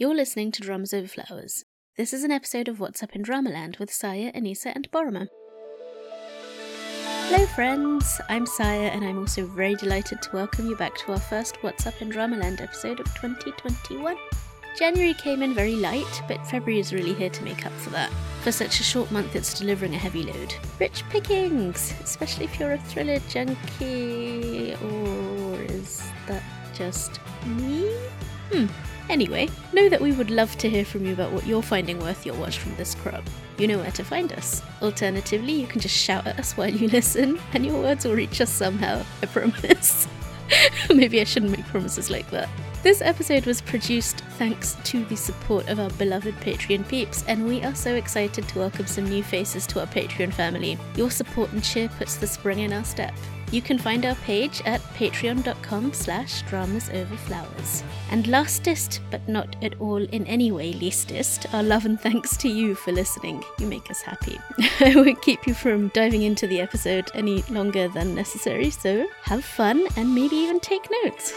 You're listening to Dramas Over Flowers. This is an episode of What's Up in Dramaland with Saya, Anissa, and Paroma. Hello, friends! I'm Saya, and I'm also very delighted to welcome you back to our first What's Up in Dramaland episode of 2021. January came in very light, but February is really here to make up for that. For such a short month, it's delivering a heavy load. Rich pickings, especially if you're a thriller junkie, or is that just me? Hmm. Anyway, know that we would love to hear from you about what you're finding worth your watch from this crop. You know where to find us. Alternatively, you can just shout at us while you listen, and your words will reach us somehow, I promise. Maybe I shouldn't make promises like that. This episode was produced thanks to the support of our beloved Patreon peeps, and we are so excited to welcome some new faces to our Patreon family. Your support and cheer puts the spring in our step. You can find our page at patreon.com slash dramasoverflowers. And lastest, but not at all in any way leastest, our love and thanks to you for listening. You make us happy. I won't keep you from diving into the episode any longer than necessary, so have fun and maybe even take notes.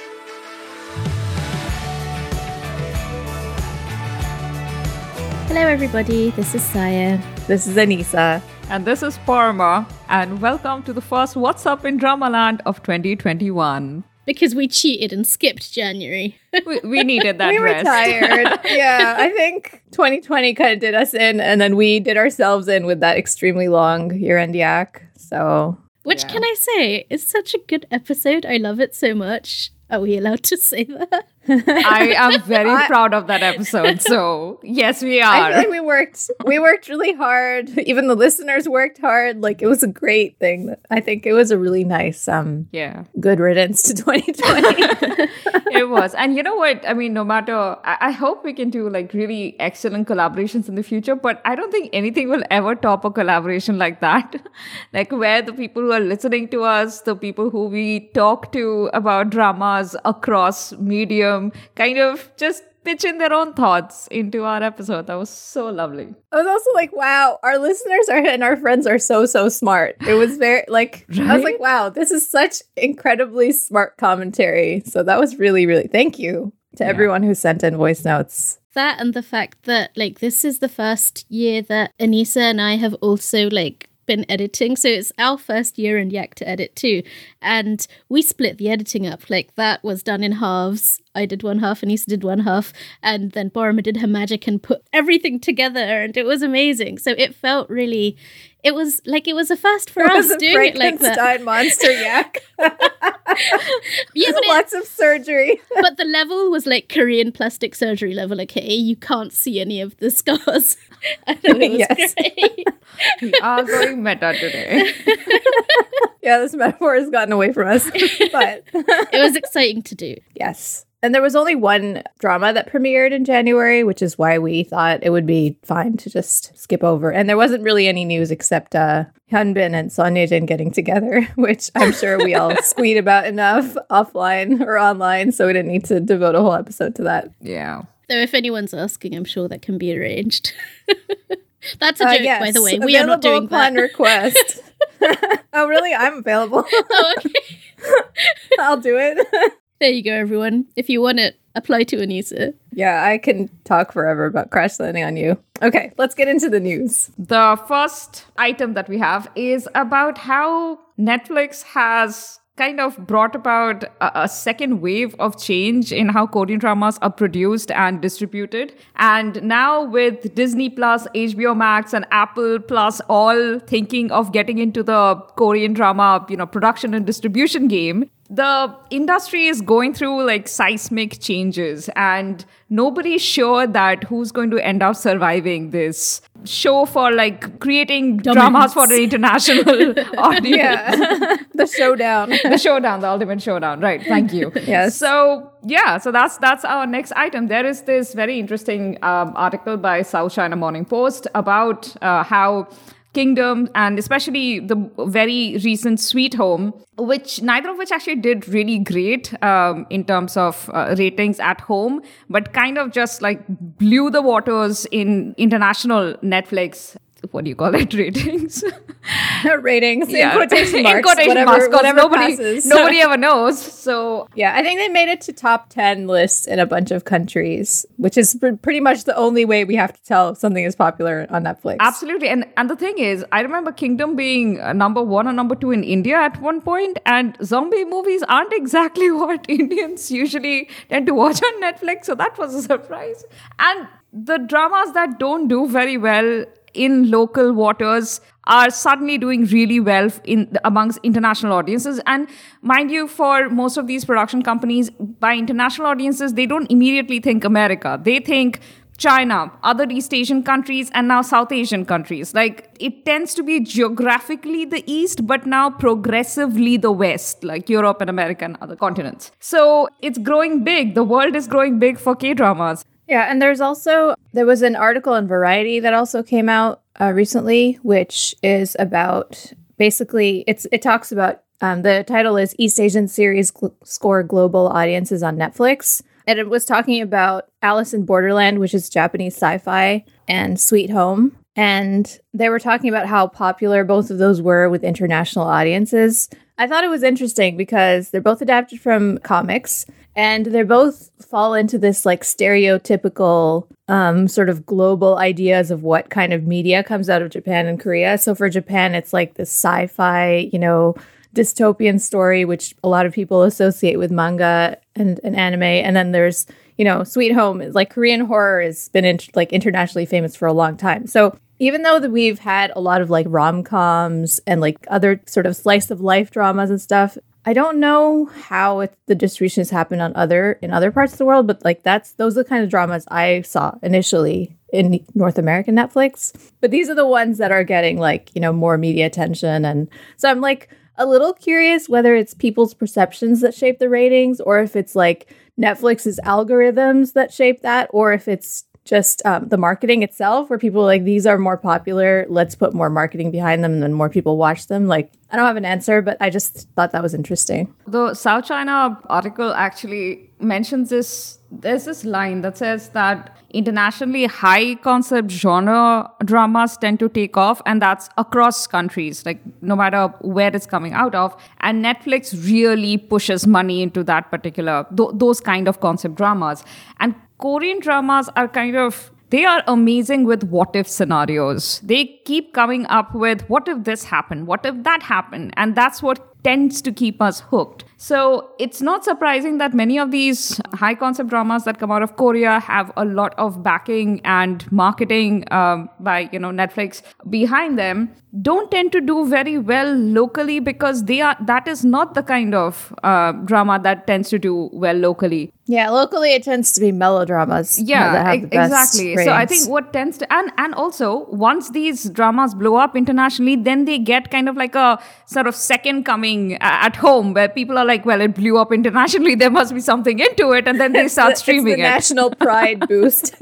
Hello, everybody. This is Saya. This is Anissa. And this is Parma, and welcome to the first What's Up in Dramaland of 2021. Because we cheated and skipped January. We, we needed that we were rest. tired. yeah, I think 2020 kind of did us in, and then we did ourselves in with that extremely long year-end yak. So, Which Yeah. can I say is such a good episode. I love it so much. Are we allowed to say that? I am very I- proud of that episode. So, yes, we I are. feel like we worked. We worked really hard. Even the listeners worked hard. Like it was a great thing. I think it was a really nice, um, yeah, good riddance to 2020. it was. And you know what? I mean, no matter, I, I hope we can do like really excellent collaborations in the future, but I don't think anything will ever top a collaboration like that. like, where the people who are listening to us, the people who we talk to about dramas across medium, kind of just pitch in their own thoughts into our episode. That was so lovely. I was also like, wow, our listeners are and our friends are so so smart. It was very like I was like, wow, this is such incredibly smart commentary. So that was really really thank you to Yeah. everyone who sent in voice notes. That and the fact that like this is the first year that Anissa and I have also like been editing. So it's our first year in Yak to edit too. And we split the editing up. Like that was done in halves. I did one half, Anissa did one half, and then Paroma did her magic and put everything together and it was amazing. So it felt really it was like it was a first for It us was a doing it like that. Frankenstein monster yak. Yeah, but it, Lots of surgery. but the level was like Korean plastic surgery level, okay? You can't see any of the scars. I know it was Yes. great. We are going meta today. yeah, this metaphor has gotten away from us. But it was exciting to do. yes. And there was only one drama that premiered in January, which is why we thought it would be fine to just skip over. And there wasn't really any news except uh, Hyun Bin and Son Ye-jin getting together, which I'm sure we all squeed about enough offline or online, so we didn't need to devote a whole episode to that. Yeah. So if anyone's asking, I'm sure that can be arranged. That's a Uh, joke, by the way. We are not available doing that. upon request. oh, really? I'm available. Oh, okay. I'll do it. There you go, everyone. If you want it, apply to Anissa. Yeah, I can talk forever about crash landing on you. Okay, let's get into the news. The first item that we have is about how Netflix has kind of brought about a, a second wave of change in how Korean dramas are produced and distributed. And now with Disney Plus, HBO Max, and Apple Plus all thinking of getting into the Korean drama, you know, production and distribution game, the industry is going through like seismic changes and nobody's sure that who's going to end up surviving this show for like creating dramas for an international audience. Yeah, the showdown. the showdown the ultimate showdown. Right thank you. Yes. so yeah so that's that's our next item. There is this very interesting um, article by south china morning post about uh, how kingdom and especially the very recent sweet home which neither of which actually did really great um, in terms of uh, ratings at home but kind of just like blew the waters in international netflix what do you call it ratings ratings Yeah. in quotation marks, in quotation whatever, marks whatever nobody passes. nobody ever knows so Yeah, I think they made it to top 10 lists in a bunch of countries, which is pr- pretty much the only way we have to tell if something is popular on Netflix. Absolutely. And and the thing is, I remember Kingdom being uh, number one or number two in India at one point, and zombie movies aren't exactly what Indians usually tend to watch on Netflix. So that was a surprise. And the dramas that don't do very well in local waters are suddenly doing really well in amongst international audiences and mind you for most of these production companies by international audiences they don't immediately think america they think China, other East Asian countries, and now South Asian countries. Like it tends to be geographically the East, but now progressively the West, like Europe and America and other continents. So it's growing big. The world is growing big for K dramas. Yeah, and there's also there was an article in Variety that also came out uh, recently, which is about basically it's it talks about um, the title is East Asian series gl- score global audiences on Netflix, and it was talking about Alice in Borderland, which is Japanese sci-fi, and Sweet Home, and they were talking about how popular both of those were with international audiences. I thought it was interesting because they're both adapted from comics and they both fall into this like stereotypical um, sort of global ideas of what kind of media comes out of Japan and Korea. So for Japan, it's like this sci-fi, you know, dystopian story, which a lot of people associate with manga and, and anime. And then there's, you know, Sweet Home, like Korean horror has been in, like internationally famous for a long time. So even though that we've had a lot of like rom-coms and like other sort of slice of life dramas and stuff, I don't know how it, the distribution has happened on other in other parts of the world, but like that's those are the kind of dramas I saw initially in North American Netflix. But these are the ones that are getting like you know more media attention, and so I'm like a little curious whether it's people's perceptions that shape the ratings, or if it's like Netflix's algorithms that shape that, or if it's just um, the marketing itself, where people like these are more popular. Let's put more marketing behind them, and then more people watch them. Like I don't have an answer, but I just thought that was interesting. The South China article actually mentions this. There's this line that says that internationally high concept genre dramas tend to take off, and that's across countries, like no matter where it's coming out of. And Netflix really pushes money into that particular, th- those kind of concept dramas. And Korean dramas are kind of they are amazing with what if scenarios. They keep coming up with what if this happened? What if that happened? And that's what tends to keep us hooked. So it's not surprising that many of these high concept dramas that come out of Korea have a lot of backing and marketing um, by you know Netflix behind them. Don't tend to do very well locally because they are that is not the kind of uh, drama that tends to do well locally. Yeah, locally it tends to be melodramas. you know, Yeah, that have the best exactly. So I think what tends to and and also once these dramas blow up internationally, then they get kind of like a sort of second coming at home where people are like, well, it blew up internationally, there must be something into it, and then they start streaming the it. national pride boost.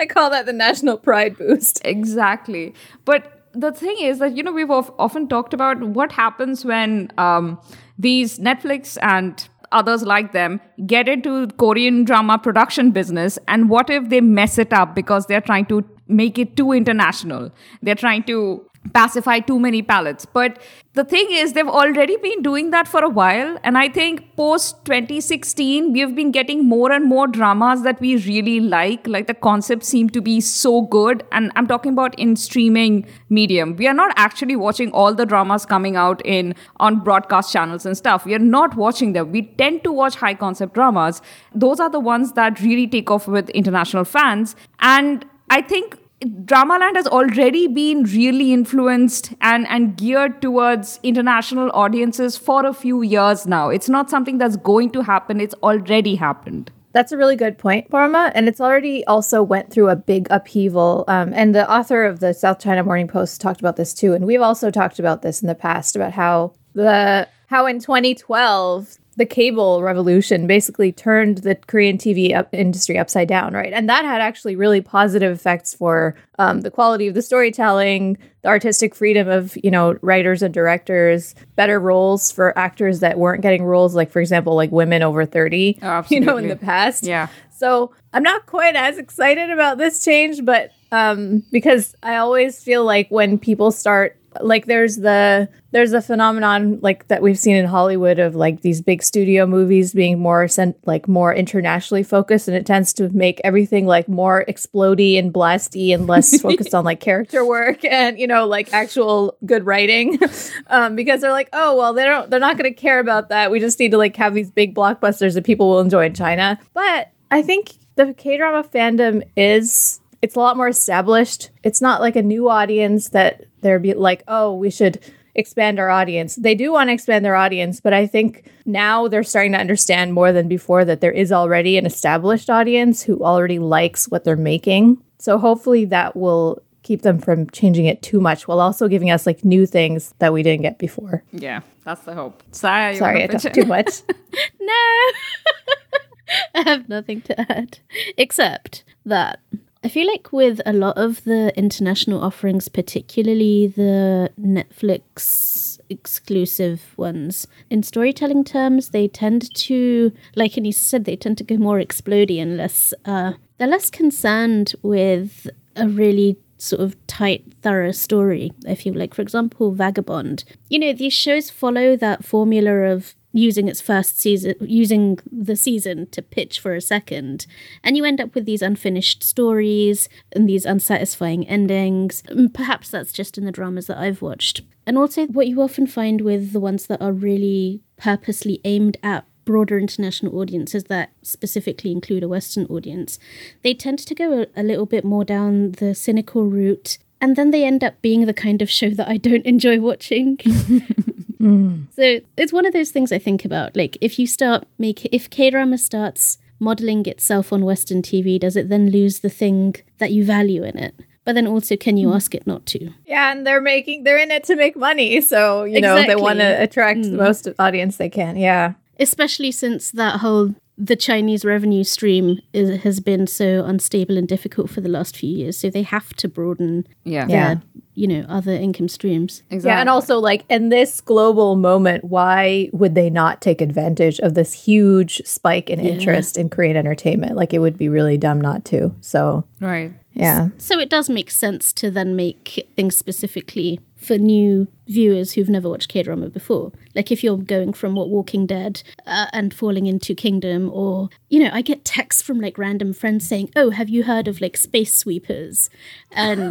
I call that the national pride boost. Exactly. But the thing is that, you know, we've of- often talked about what happens when um, these Netflix and others like them get into Korean drama production business and what if they mess it up because they're trying to make it too international. They're trying to pacify too many palates. But the thing is, they've already been doing that for a while. And I think post 2016, we've been getting more and more dramas that we really like. Like the concepts seem to be so good. And I'm talking about in streaming medium. We are not actually watching all the dramas coming out in on broadcast channels and stuff. We are not watching them. We tend to watch high concept dramas. Those are the ones that really take off with international fans. And I think Dramaland has already been really influenced and, and geared towards international audiences for a few years now. It's not something that's going to happen, it's already happened. That's a really good point, Parma. And it's already also went through a big upheaval. Um, and the author of the South China Morning Post talked about this too. And we've also talked about this in the past about how the how in 2012 the cable revolution basically turned the Korean TV up industry upside down, right? And that had actually really positive effects for um, the quality of the storytelling, the artistic freedom of you know writers and directors, better roles for actors that weren't getting roles, like for example, like women over thirty, Oh, you know, in the past. Yeah. So I'm not quite as excited about this change, but um, because I always feel like when people start like there's the there's a phenomenon like that we've seen in Hollywood of like these big studio movies being more sent like more internationally focused and it tends to make everything like more explody and blasty and less focused on like character work and you know like actual good writing. Um, because they're like oh well they don't they're not going to care about that. We just need to like have these big blockbusters that people will enjoy in China. But I think the K drama fandom is it's a lot more established. It's not like a new audience that they're be like, oh, we should expand our audience. They do want to expand their audience, but I think now they're starting to understand more than before that there is already an established audience who already likes what they're making. So hopefully that will keep them from changing it too much while also giving us like new things that we didn't get before. Yeah, that's the hope. Sorry, Sorry, I talked too much. no. I have nothing to add except that I feel like with a lot of the international offerings, particularly the Netflix exclusive ones, in storytelling terms, they tend to, like Anissa said, they tend to go more explodey and less, uh, they're less concerned with a really sort of tight, thorough story. I feel like, for example, Vagabond. You know, these shows follow that formula of using its first season using the season to pitch for a second. And you end up with these unfinished stories and these unsatisfying endings. And perhaps that's just in the dramas that i've watched. And also what you often find with the ones that are really purposely aimed at broader international audiences that specifically include a western audience they tend to go a, a little bit more down the cynical route and then they end up being the kind of show that i don't enjoy watching mm. so it's one of those things I think about. Like, if you start make if K drama starts modeling itself on Western TV, does it then lose the thing that you value in it? But then also, can you hmm. ask it not to? Yeah, and they're making they're in it to make money, so you know they want to attract the hmm. most audience they can. Yeah. Especially since that whole the Chinese revenue stream is, has been so unstable and difficult for the last few years. So they have to broaden Yeah. Yeah. you know, other income streams. Exactly. Yeah, and also like in this global moment, why would they not take advantage of this huge spike in interest in Korean entertainment? Like it would be really dumb not to. So right. Yeah. So it does make sense to then make things specifically for new viewers who've never watched K drama before. Like if you're going from what Walking Dead uh, and falling into Kingdom, or you know, I get texts from like random friends saying, "Oh, have you heard of like Space Sweepers?" And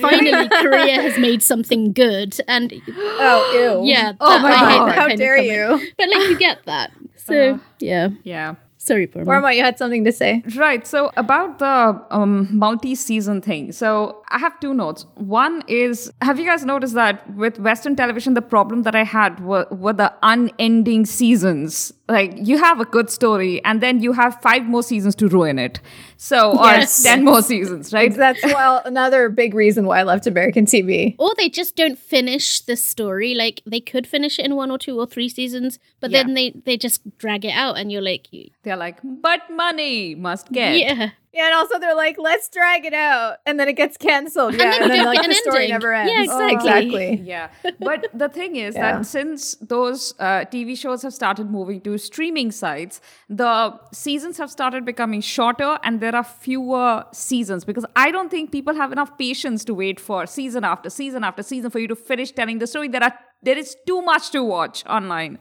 finally, Korea has made something good. And Oh, ew. yeah, Oh that- my I god. How dare you? But like you get that. So yeah, Yeah. Sorry, Burma. Burma, you had something to say. Right. So about the um, multi-season thing. So I have two notes. One is, have you guys noticed that with Western television, the problem that I had were, were the unending seasons. Like you have a good story, and then you have five more seasons to ruin it. So or Yes. ten more seasons, right? That's well another big reason why I left American TV. or they just don't finish the story like they could finish it in one or two or three seasons but Yeah. then they they just drag it out and you're like y- They're like, but money must get. yeah Yeah, and also they're like, let's drag it out, and then it gets canceled. Yeah, then and then, like get the an story ending. never ends. Yeah, exactly. exactly. yeah but the thing is Yeah. that since those uh, tv shows have started moving to streaming sites the seasons have started becoming shorter and there are fewer seasons because i don't think people have enough patience to wait for season after season after season for you to finish telling the story there are there is too much to watch online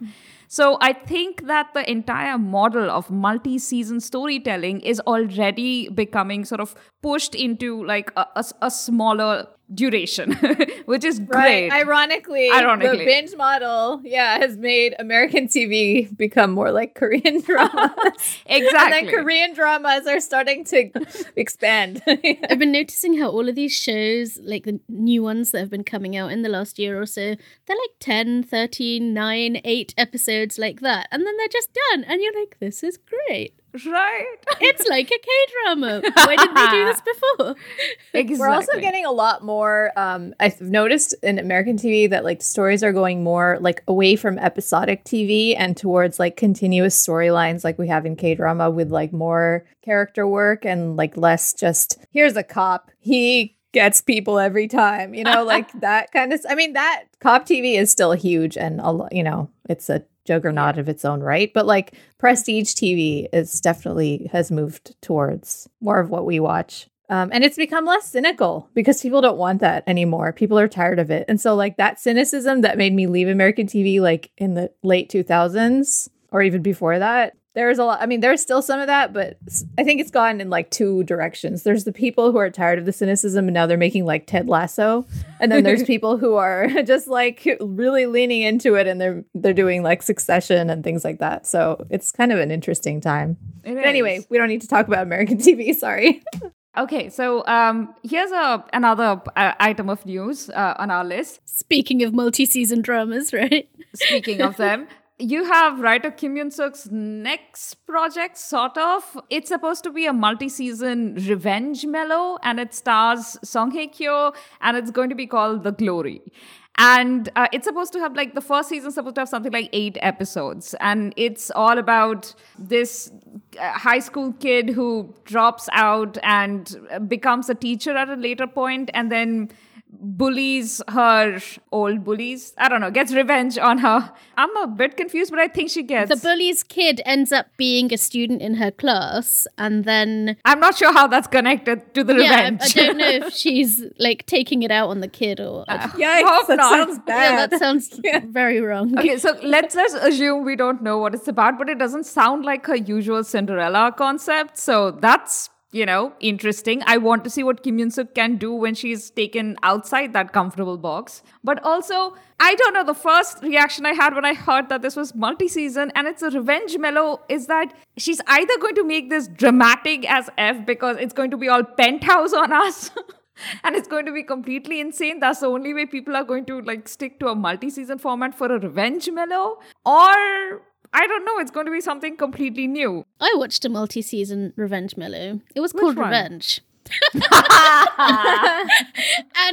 so I think that the entire model of multi-season storytelling is already becoming sort of pushed into like a, a, a smaller duration, which is great. Right. Ironically, Ironically. the binge model, yeah, has made American TV become more like Korean dramas. And exactly. then Korean dramas are starting to expand. i've been noticing how all of these shows like the new ones that have been coming out in the last year or so they're like 10 13 9 8 episodes like that and then they're just done and you're like this is great right. it's like a k-drama why didn't they do this before exactly. We're also getting a lot more. Um, I've noticed in American TV that like stories are going more like away from episodic TV and towards like continuous storylines, like we have in K drama, with like more character work and like less just here's a cop. He gets people every time, you know, like that kind of. I mean, that cop TV is still huge and a lot, you know, it's a juggernaut of its own right. But like prestige TV is definitely has moved towards more of what we watch. Um, and it's become less cynical because people don't want that anymore. People are tired of it. And so, like, that cynicism that made me leave American TV, like in the late 2000s or even before that, there's a lot. I mean, there's still some of that, but I think it's gone in like two directions. There's the people who are tired of the cynicism and now they're making like Ted Lasso. And then there's people who are just like really leaning into it and they're they're doing like succession and things like that. So it's kind of an interesting time. It But anyway, we don't need to talk about American TV. Sorry. Okay, so um, here's a another uh, item of news uh, on our list. Speaking of multi-season dramas, right? Speaking of them, you have writer Kim Eun Sook's next project, sort of. It's supposed to be a multi-season revenge mellow, and it stars Song Hye Kyo, and it's going to be called The Glory. And uh, it's supposed to have like the first season supposed to have something like eight episodes, and it's all about this uh, high school kid who drops out and uh, becomes a teacher at a later point, and then bullies her old bullies. I don't know, gets revenge on her. I'm a bit confused, but I think she gets. The bully's kid ends up being a student in her class, and then I'm not sure how that's connected to the yeah, I, revenge. I don't know if she's like taking it out on the kid or. Uh, I don't- Hope that not. sounds yeah, that sounds very wrong. okay, so let's let's assume we don't know what it's about, but it doesn't sound like her usual Cinderella concept. So that's you know interesting. I want to see what Kim Eun Sook can do when she's taken outside that comfortable box. But also, I don't know. The first reaction I had when I heard that this was multi-season and it's a revenge mellow is that she's either going to make this dramatic as f because it's going to be all penthouse on us. and it's going to be completely insane. That's the only way people are going to like stick to a multi-season format for a revenge mellow, or I don't know. It's going to be something completely new. I watched a multi-season Revenge Mellow. It was called one? Revenge. and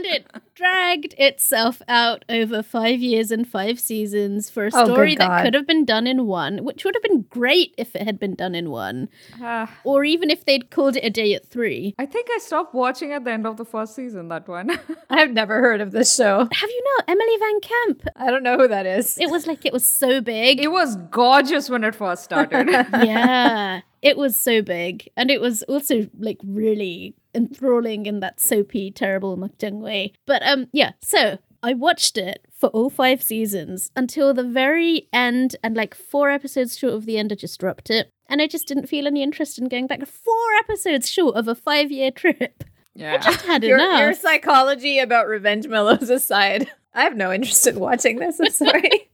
it dragged itself out over five years and five seasons for a Oh, story that could have been done in one, which would have been great if it had been done in one, Uh, or even if they'd called it a day at three. I think I stopped watching at the end of the first season. That one. I've never heard of this show. Have you not? Emily VanCamp. I don't know who that is. It was like it was so big. it was gorgeous when it first started. yeah, it was so big, and it was also like really enthralling in that soapy, terrible makjang way. But um, yeah. So I watched it for all five seasons until the very end, and like four episodes short of the end, I just dropped it, and I just didn't feel any interest in going back. Four episodes short of a five-year trip. yeah. I Just had Your, enough. your psychology about revenge mellows aside, I have no interest in watching this. I'm sorry.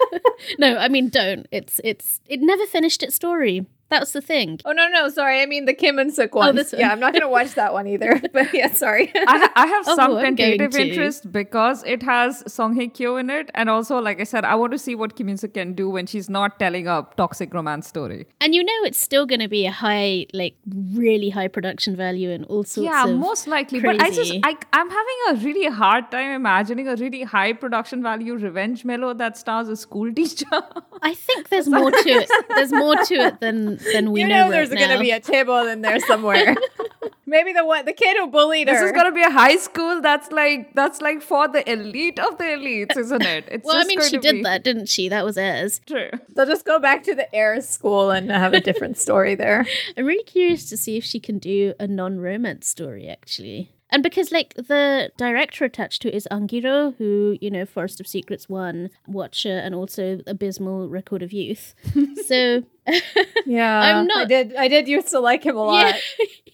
no, I mean, don't. It's it's it never finished its story. That's the thing. oh no, no, sorry. I mean the Kim Eun Sook oh, one. this one. Yeah, I'm not gonna watch that one either. But yeah, sorry. I, I have Oh, some I'm tentative interest because it has Song Hye Kyo in it, and also, like I said, I want to see what Kim Eun Sook can do when she's not telling a toxic romance story. And you know it's still going to be a high, like really high production value and all sorts yeah, of. most likely. But I just, I, I'm having a really hard time imagining a really high production value revenge mellow that stars a school teacher. I think there's more to it. There's more to it than than we you know, know, there's gonna be a table in there somewhere. Maybe the one, the kid who bullied this her. This is gonna be a high school that's like that's like for the elite of the elites, isn't it? It's well, I mean, she did be- that, didn't she? That was Heirs. True. They'll just go back to the Air School and have a different story there. I'm really curious to see if she can do a non-romance story, actually. And because, like, the director attached to it is Ahn Gil-ho, who, you know, Forest of Secrets one, Watcher, and also Abysmal Record of Youth. so, Yeah, I'm I not- did. I did used to like him a lot.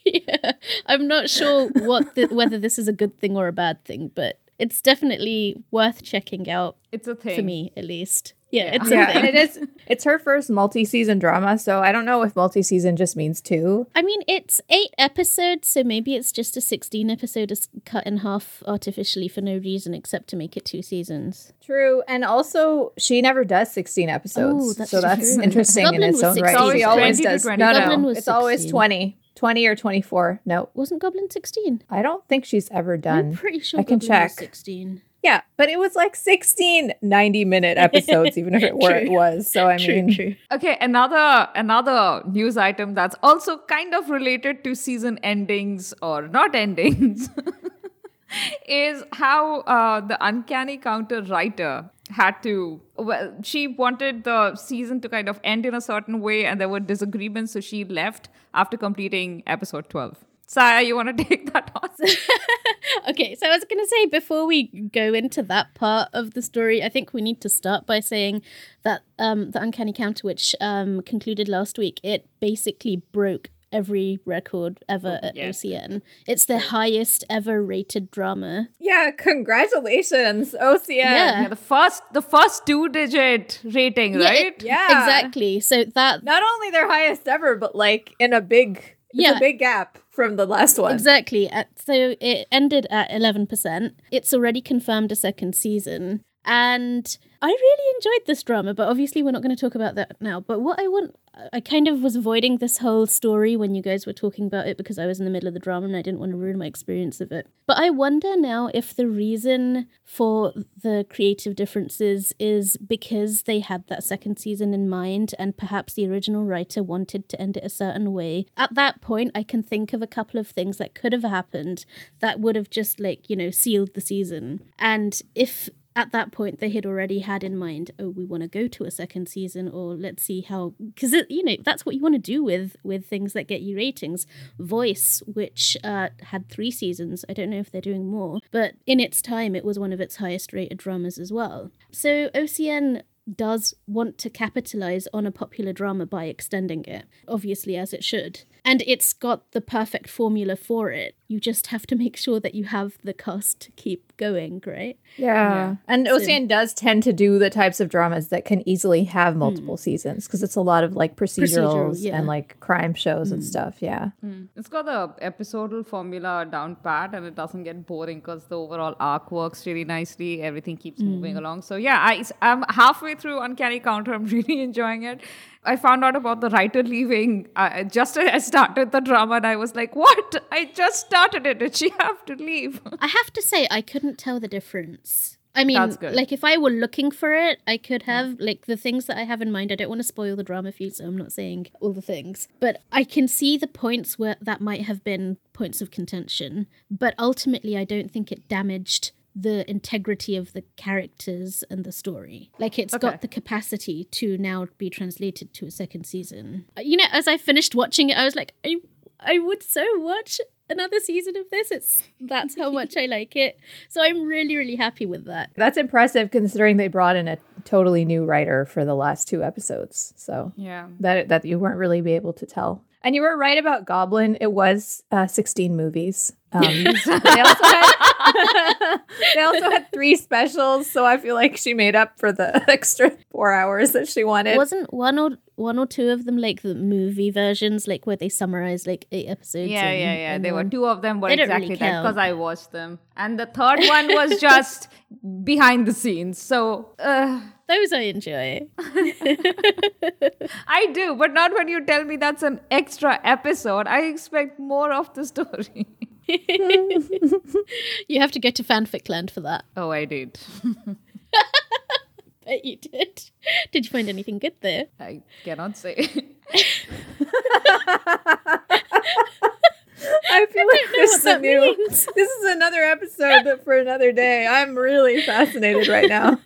yeah, yeah. I'm not sure what the, whether this is a good thing or a bad thing, but it's definitely worth checking out It's a thing. for me, at least. Yeah, Yeah. it's Yeah, thing. and it is. It's her first multi-season drama, so I don't know if multi-season just means two. I mean, it's eight episodes, so maybe it's just a 16 episode is cut in half artificially for no reason except to make it two seasons. True, and also she never does sixteen episodes, Oh, that's so that's true. interesting Goblin in its was own right. 16. She always does. 20. No, Goblin no, was it's always 16. 20. 20 or twenty-four. No, Wasn't Goblin 16? I don't think she's ever done. I'm done. pretty sure I can Goblin was check. 16. Yeah, but it was like 16 90 minute episodes, even if it were it was. So I True, mean, true. Okay, another another news item that's also kind of related to season endings or not endings is how uh, the Uncanny Counter writer had to well she wanted the season to kind of end in a certain way and there were disagreements so she left after completing episode 12 Saya, you want to take that on? okay, so I was going to say before we go into that part of the story, I think we need to start by saying that um, the Uncanny Counter, which um, concluded last week, it basically broke every record ever at Yeah. OCN. It's the highest ever rated drama. Yeah, congratulations, OCN. Yeah. Yeah, the first the first two digit rating, Yeah, right? it- Yeah. Exactly. So that Not only their highest ever, but like in a big, Yeah. a big gap from the last one. Exactly. Uh, So it ended at 11%. It's already confirmed a second season. And I really enjoyed this drama, but obviously we're not going to talk about that now. But what I want, I kind of was avoiding this whole story when you guys were talking about it because I was in the middle of the drama and I didn't want to ruin my experience of it. But I wonder now if the reason for the creative differences is because they had that second season in mind and perhaps the original writer wanted to end it a certain way. At that point, I can think of a couple of things that could have happened that would have just like, you know, sealed the season. And if at that point they had already had in mind oh we want to go to a second season or let's see how because you know that's what you want to do with with things that get you ratings. Voice which uh, had three seasons i don't know if they're doing more but in its time it was one of its highest rated dramas as well. So ocn does want to capitalize on a popular drama by extending it obviously as it should and it's got the perfect formula for it you just have to make sure that you have the cast to keep going right Yeah. And So- OCN does tend to do the types of dramas that can easily have hmm. multiple seasons because it's a lot of like procedurals yeah. and like crime shows and hmm. stuff. Yeah. Hmm. It's got the episodal formula down pat and it doesn't get boring because the overall arc works really nicely. Everything keeps moving along. So, yeah, I, I'm halfway through Uncanny Counter. I'm really enjoying it. I found out about the writer leaving uh, just as I started the drama and I was like, what? I just started it. Did she have to leave? I have to say, I couldn't tell the difference. I mean, like if I were looking for it, I could have like the things that I have in mind. I don't want to spoil the drama for you, so I'm not saying all the things, but I can see the points where that might have been points of contention. But ultimately, I don't think it damaged the integrity of the characters and the story. Like it's Okay. got the capacity to now be translated to a second season. Uh, You know, as I finished watching it, I was like, I I would so watch another season of this. It's that's how much I like it. So I'm really really happy with that. That's impressive considering they brought in a totally new writer for the last two episodes. So yeah. that that you weren't really be able to tell. And you were right about Goblin. It was uh, 16 movies. Um, they, also had, they also had three specials, so I feel like she made up for the extra four hours that she wanted. Wasn't one or one or two of them like the movie versions, like where they summarize like eight episodes? Yeah, in- yeah, yeah. in There were two of them were They exactly really that because I watched them, and the third one was just behind the scenes. So uh, Those I enjoy. I do, but not when you tell me that's an extra episode. I expect more of the story. You have to go to fanfic land for that. oh, I did. Bet you did. Did you find anything good there? I cannot say. I feel like this is a new. means. This is another episode for another day. I'm really fascinated right now.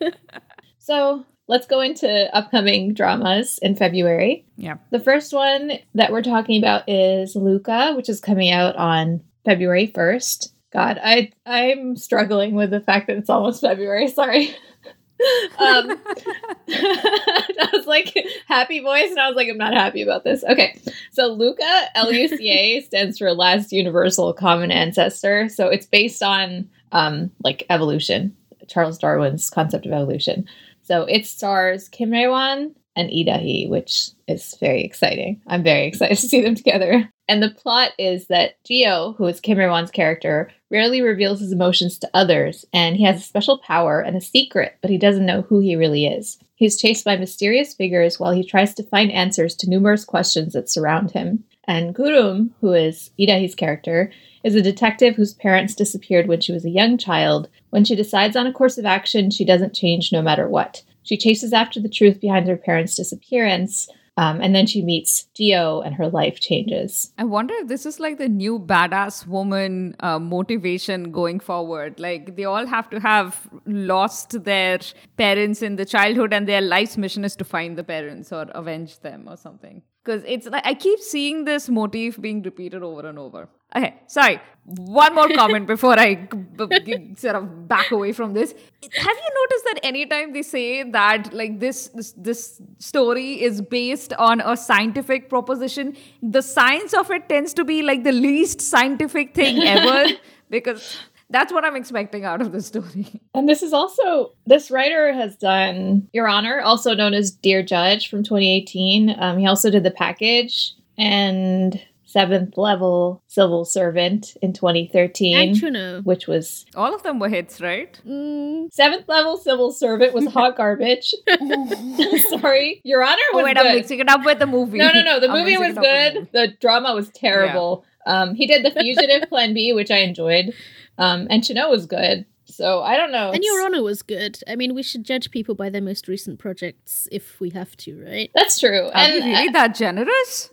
So let's go into upcoming dramas in February. yeah. The first one that we're talking about is Luca, which is coming out on February 1st. God, I I'm struggling with the fact that it's almost February. Sorry. um, I was like happy voice, and I was like, I'm not happy about this. Okay, so Luca LUCA stands for Last Universal Common Ancestor. So it's based on um, like evolution, Charles Darwin's concept of evolution. So it stars Kim Rae-won and Hee, which is very exciting. I'm very excited to see them together. And the plot is that Gio, who is Kim Rae-won's character, rarely reveals his emotions to others, and he has a special power and a secret, but he doesn't know who he really is. He's chased by mysterious figures while he tries to find answers to numerous questions that surround him. And Gurum, who is Hee's character, is a detective whose parents disappeared when she was a young child. When she decides on a course of action, she doesn't change no matter what. She chases after the truth behind her parents' disappearance, Um, and then she meets Geo and her life changes. I wonder if this is like the new badass woman uh, motivation going forward. Like they all have to have lost their parents in the childhood, and their life's mission is to find the parents or avenge them or something. Because it's like I keep seeing this motif being repeated over and over. Okay, sorry. One more comment before I b- b- sort of back away from this. Have you noticed that anytime they say that like this, this this story is based on a scientific proposition, the science of it tends to be like the least scientific thing ever because that's what I'm expecting out of the story. And this is also, this writer has done Your Honor, also known as Dear Judge from 2018. Um, he also did The Package and Seventh Level Civil Servant in 2013. And Chuno. Which was All of them were hits, right? Mm, Seventh Level Civil Servant was hot garbage. Sorry. Your Honor was Oh, wait, good. I'm mixing it up with the movie. No, no, no. The I'm movie was good. The drama was terrible. Um, he did The Fugitive Plan B, which I enjoyed. Um, and Chuno was good. So I don't know. and Your Honor was good. I mean, we should judge people by their most recent projects if we have to, right? That's true. Are and you really that generous?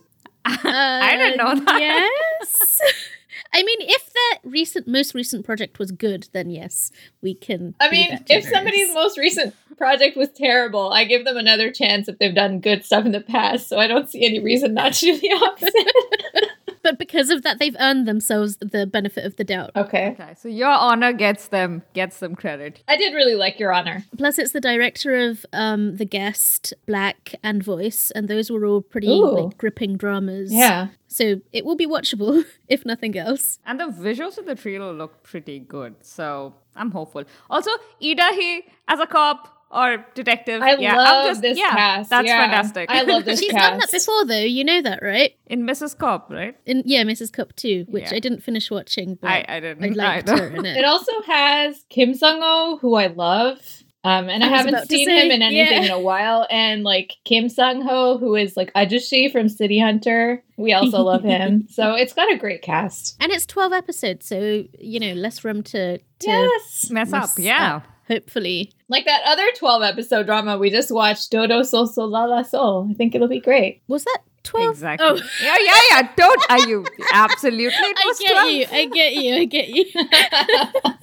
I didn't know that. Uh, Yes. I mean, if their recent, most recent project was good, then yes, we can. I mean, if somebody's most recent project was terrible, I give them another chance if they've done good stuff in the past. So I don't see any reason not to do the opposite. But because of that, they've earned themselves the benefit of the doubt. okay. Okay, so your honor gets them gets them credit. I did really like Your Honor. Plus, it's the director of um, The Guest, Black, and Voice, and those were all pretty like, gripping dramas. Yeah. So it will be watchable, if nothing else. And the visuals of the trailer look pretty good, so I'm hopeful. Also, Lee Da-hee as a cop or detective. I yeah, love just, this yeah, cast. That's Yeah. fantastic. I love this She's cast. done that before, though. You know that, right? in Mrs. Cop, right? In yeah, Mrs. Cop 2, which Yeah. I didn't finish watching, but I I didn't. I liked either. her in It it. also has Kim Sung-oh, who I love. Um, and I, I haven't seen say, him in anything yeah. in a while. And like Kim Sung-oh, who is like Ajushi from City Hunter. We also love him. So it's got a great cast. And it's 12 episodes, so, you know, less room to, to Yes. Mess up, mess yeah. Up, hopefully. Like that other 12 episode drama we just watched, Dodo Sol Sol La La Sol. I think it'll be great. Was that 12? Exactly. Oh. Yeah, yeah, yeah. Don't are you absolutely? It I get 12. you. I get you. I get you.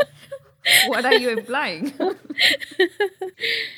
What are you implying?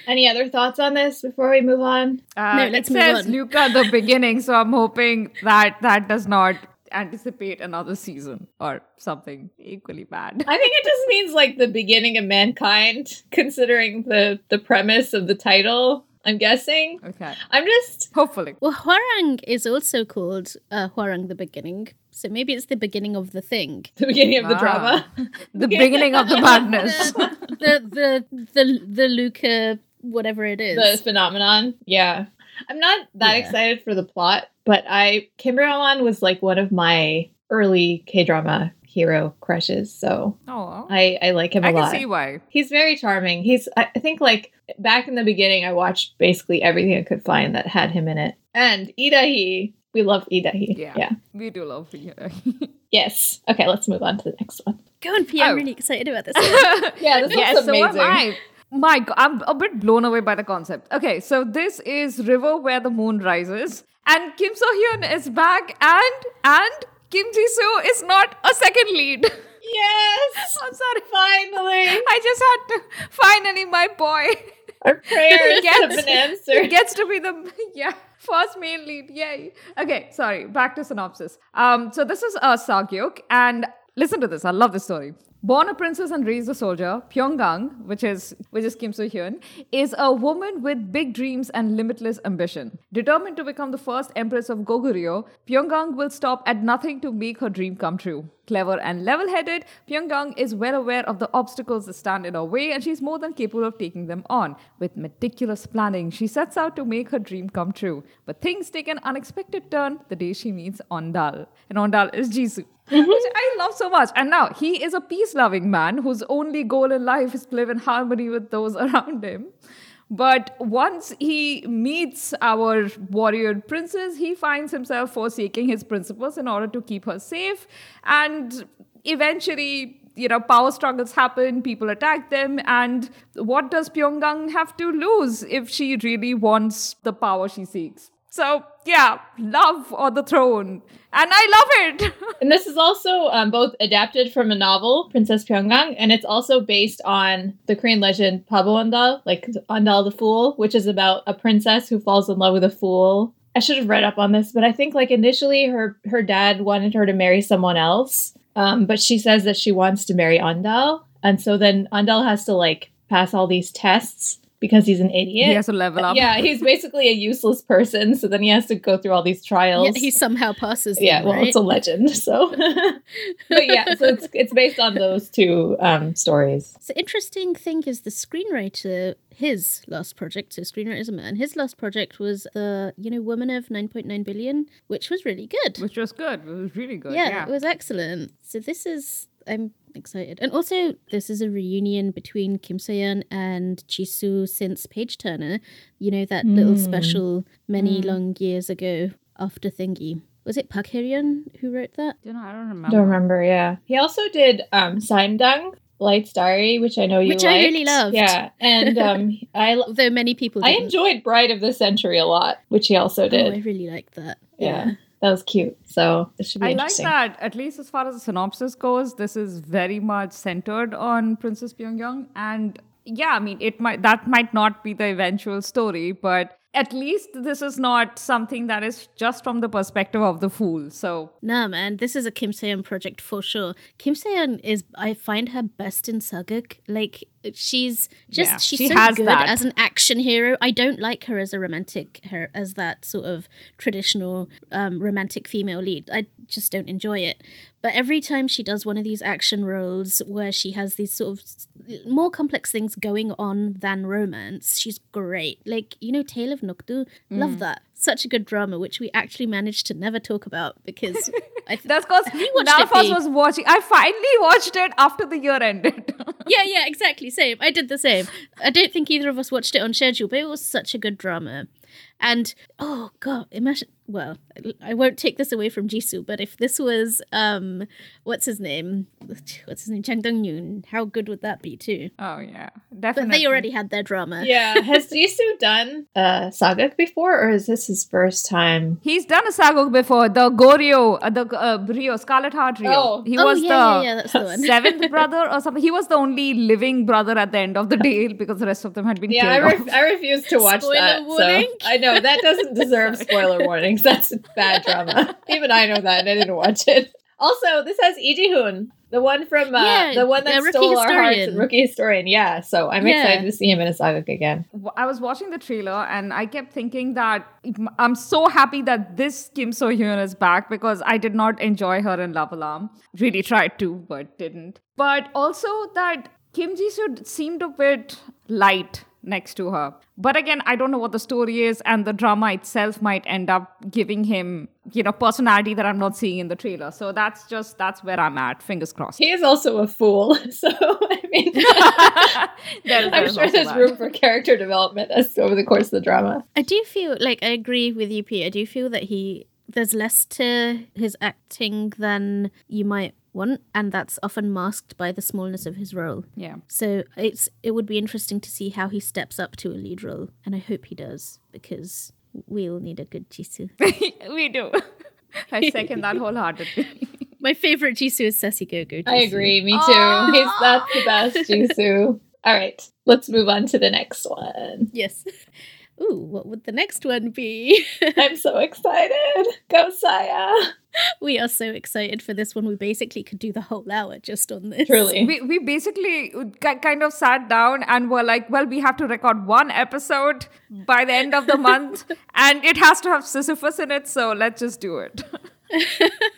Any other thoughts on this before we move on? Uh, No, let's it move says on. Luca the beginning, so I'm hoping that that does not anticipate another season or something equally bad. I think it just means like the beginning of mankind, considering the the premise of the title. I'm guessing. Okay. I'm just Hopefully. Well, Hwarang is also called uh, Hwarang the Beginning, so maybe it's the beginning of the thing. the beginning of the Ah. drama. The beginning of the madness. the the the the Luca whatever it is. the phenomenon. Yeah. I'm not that Yeah. excited for the plot, but I Kim Rae-won was like one of my early K drama hero crushes, so I I like him a I can lot. see why. He's very charming. He's I I think like back in the beginning I watched basically everything I could find that had him in it. And Lee Da-hee, we love Lee Da-hee. Yeah. yeah. We do love you. Yes. Okay, let's move on to the next one. Go on, P. I'm Oh. really excited about this. one. Yeah, this yes, looks so am amazing. I. My God, I'm a bit blown away by the concept. Okay, so this is River Where the Moon Rises, and Kim So Hyun is back, and and Kim Ji Soo is not a second lead. Yes! I'm sorry. Finally! I just had to finally my boy Our prayers Yes. have been answered. gets to be the yeah first male lead. Yay. Okay, sorry. Back to synopsis. Um, so this is a sageuk, and listen to this. I love this story. Born a princess and raised a soldier, Pyeonggang, which is which is Kim Soo Hyun, is a woman with big dreams and limitless ambition. Determined to become the first empress of Goguryeo, Pyeonggang will stop at nothing to make her dream come true. Clever and level-headed, Pyeonggang is well aware of the obstacles that stand in her way, and she's more than capable of taking them on. With meticulous planning, she sets out to make her dream come true. But things take an unexpected turn the day she meets Ondal. And Ondal is Jisoo. Mm-hmm. Which I love so much. And now he is a peace loving man whose only goal in life is to live in harmony with those around him. But once he meets our warrior princess, he finds himself forsaking his principles in order to keep her safe. And eventually, you know, power struggles happen, people attack them. And what does Pyeonggang have to lose if she really wants the power she seeks? So yeah, love on the throne, and I love it. And this is also um, both adapted from a novel, Princess Pyeonggang, and it's also based on the Korean legend Pabo Ondal, like Ondal the Fool, which is about a princess who falls in love with a fool. I should have read up on this, but I think like initially her her dad wanted her to marry someone else, um, but she says that she wants to marry Ondal, and so then Ondal has to like pass all these tests because he's an idiot. He has to level up. Yeah, he's basically a useless person, so then he has to go through all these trials. Yet he somehow passes. Them, yeah, well, right? it's a legend, so. but yeah, so it's it's based on those two um, stories. The interesting thing is the screenwriter, his last project, so screenwriter's a man, his last project was the, you know, Woman of 9.9 billion, which was really good. which was good. It was really good. yeah, Yeah, it was excellent. So this is, I'm excited. And also, this is a reunion between Kim So Hyun and Jisoo since Page Turner, you know, that little Mm. special many long years ago after Thingy. Was it Park Hyun who wrote that? You know, I don't remember. Don't remember. Yeah, he also did um, Saimdang, Light's Diary, which I know you Which I really liked. loved. Yeah, and um, I l- Although many people I didn't. enjoyed Bride of the Century a lot, which he also did. Oh, I really liked that. yeah. That was cute. So this should be I like that. At least as far as the synopsis goes, this is very much centered on Princess Pyeonggang, and yeah, I mean, it might that might not be the eventual story, but at least this is not something that is just from the perspective of the fool. So Nah, man, this is a Kim Seon project for sure. Kim Seon is, I find her best in sageuk. Like, she's just, Yeah, she's she so has good that. as an action hero. I don't like her as a romantic, her as that sort of traditional um, romantic female lead. I just don't enjoy it. But every time she does one of these action roles where she has these sort of more complex things going on than romance, she's great. Like, you know, Tale of Nokdu, Mm. love that. Such a good drama, which we actually managed to never talk about because I th- that's because none of us was watching. I finally watched it after the year ended. yeah, yeah, exactly. Same. I did the same. I don't think either of us watched it on schedule, but it was such a good drama. And oh god, imagine. Well, I won't take this away from Jisoo, but if this was um, what's his name? What's his name? Chang Dong Yoon. How good would that be too? oh yeah, definitely. But they already had their drama. Yeah, has Jisoo done uh, sageuk before, or is this his first time? He's done a sageuk before. The Goryeo, uh, the uh, Ryeo, Scarlet Heart Ryeo. Oh. he Oh, was yeah, the yeah, yeah, that's the one. seventh brother or something. He was the only living brother at the end of the day because the rest of them had been Yeah, I, re- I refuse to watch Spoiler that. warning. So I know that doesn't deserve spoiler warnings. That's bad drama. Even I know that, and I didn't watch it. Also, this has Lee Ji-hoon, the one from uh, Yeah, the one that the Rookie stole our hearts, Historian. and Rookie Historian. Yeah, so I'm Yeah. excited to see him in a sageuk again. I was watching the trailer and I kept thinking that I'm so happy that this Kim So Hyun is back because I did not enjoy her in Love Alarm. Really tried to, but didn't. But also that Kim Ji Soo seemed a bit light next to her. But again, I don't know what the story is, and the drama itself might end up giving him, you know, personality that I'm not seeing in the trailer. So that's just that's where I'm at. Fingers crossed. He is also a fool, so I mean, There is- I'm sure there's that. room for character development as over the course of the drama. I do feel like I agree with you, Pete. I do feel that he there's less to his acting than you might want, and that's often masked by the smallness of his role. Yeah. So it's it would be interesting to see how he steps up to a lead role, and I hope he does because we all need a good Jisoo. we do. I second that wholeheartedly. My favorite Jisoo is Sassy Gogo. I agree. Me too. He's that's the best, Jisoo. All right, let's move on to the next one. Yes. Ooh, what would the next one be? I'm so excited. Go Saya. we are so excited for this one. We basically could do the whole hour just on this. Truly. we, we basically ki- kind of sat down and were like, well, we have to record one episode by the end of the month, and it has to have Sisyphus in it, so let's just do it.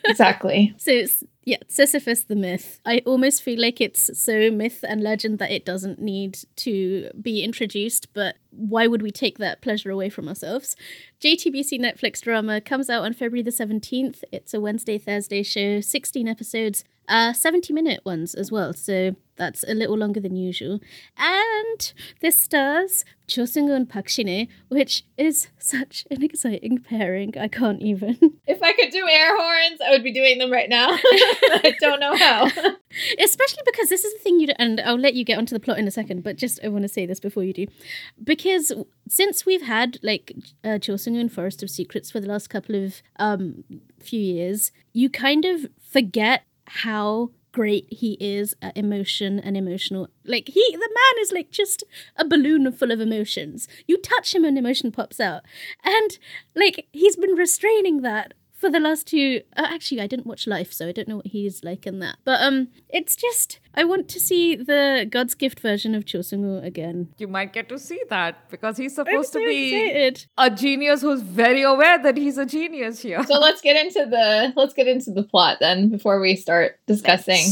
Exactly. So it's, yeah, Sisyphus the myth. I almost feel like it's so myth and legend that it doesn't need to be introduced, but why would we take that pleasure away from ourselves? JTBC Netflix drama comes out on February the 17th. It's a Wednesday, Thursday show, 16 episodes, uh, 70 minute ones as well. So that's a little longer than usual. And this stars Cho Seung and Park Shin which is such an exciting pairing. I can't even. If I could do air horns, I would be doing them right now. I don't know how. Especially because this is the thing you do, and I'll let you get onto the plot in a second, but just I want to say this before you do. Because since we've had like uh, Cho Sung-woo and Forest of Secrets for the last couple of um few years, you kind of forget how great he is at emotion and emotional like he the man is like just a balloon full of emotions. You touch him and emotion pops out. And like he's been restraining that for the last two uh, actually i didn't watch life so i don't know what he's like in that. But um it's just i want to see the god's gift version of Cho Sung-woo again. You might get to see that because he's supposed so to be excited. a genius who's very aware that he's a genius here. So let's get into the let's get into the plot then before we start discussing.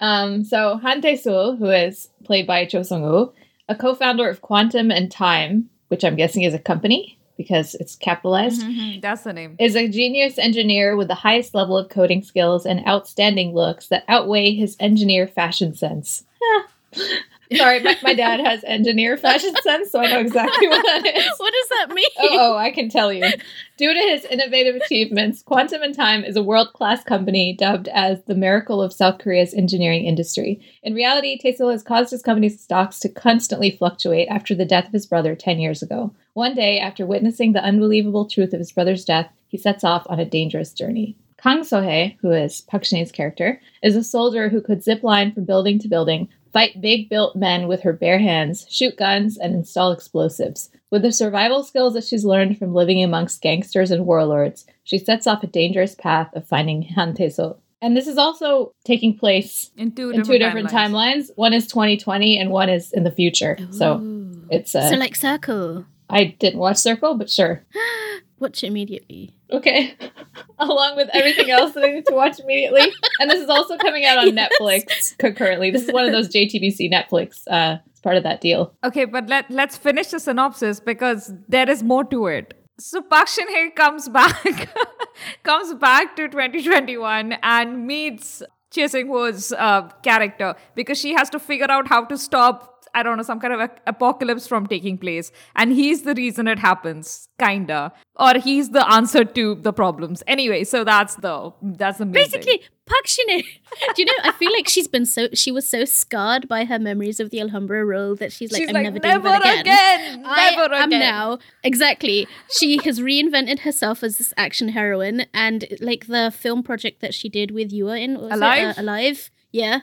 Um, so Han Tae-soo, who is played by Cho Sung-woo, a co-founder of Quantum and Time, which I'm guessing is a company because it's capitalized, Mhm, That's the name. is a genius engineer with the highest level of coding skills and outstanding looks that outweigh his engineer fashion sense. Sorry, my, my dad has engineer fashion sense, so I know exactly what that is. what does that mean Oh, oh, I can tell you. Due to his innovative achievements, Quantum and Time is a world class company dubbed as the miracle of South Korea's engineering industry. In reality, Tae-soo has caused his company's stocks to constantly fluctuate after the death of his brother 10 years ago. One day, after witnessing the unbelievable truth of his brother's death, he sets off on a dangerous journey. Kang Sohei, who is Park Shin-hye's character, is a soldier who could zip line from building to building, fight big built men with her bare hands, shoot guns, and install explosives. With the survival skills that she's learned from living amongst gangsters and warlords, she sets off a dangerous path of finding Han Tae-soo. And this is also taking place In two in different, two different timelines. One is 2020 and one is in the future. So it's uh, so like circle I didn't watch Circle, but sure. watch immediately Okay. Along with everything else that I need to watch immediately. And this is also coming out on Yes. Netflix concurrently. This is one of those JTBC Netflix. Uh, it's part of that deal. Okay, but let let's finish the synopsis because there is more to it. So Park Shin Hye comes back, comes back to 2021 and meets Cho Sung-woo's uh, character because she has to figure out how to stop. I don't know some kind of a- apocalypse from taking place, and he's the reason it happens, kinda, or he's the answer to the problems. Anyway, so that's the that's the basically Park Shin-hye. Do you know? I feel like she's been so she was so scarred by her memories of the Alhambra role that she's like, She's I'm like, never doing never that again. again, never I am again. now exactly. She has reinvented herself as this action heroine, and like the film project that she did with you in was it, Alive? uh, alive, yeah.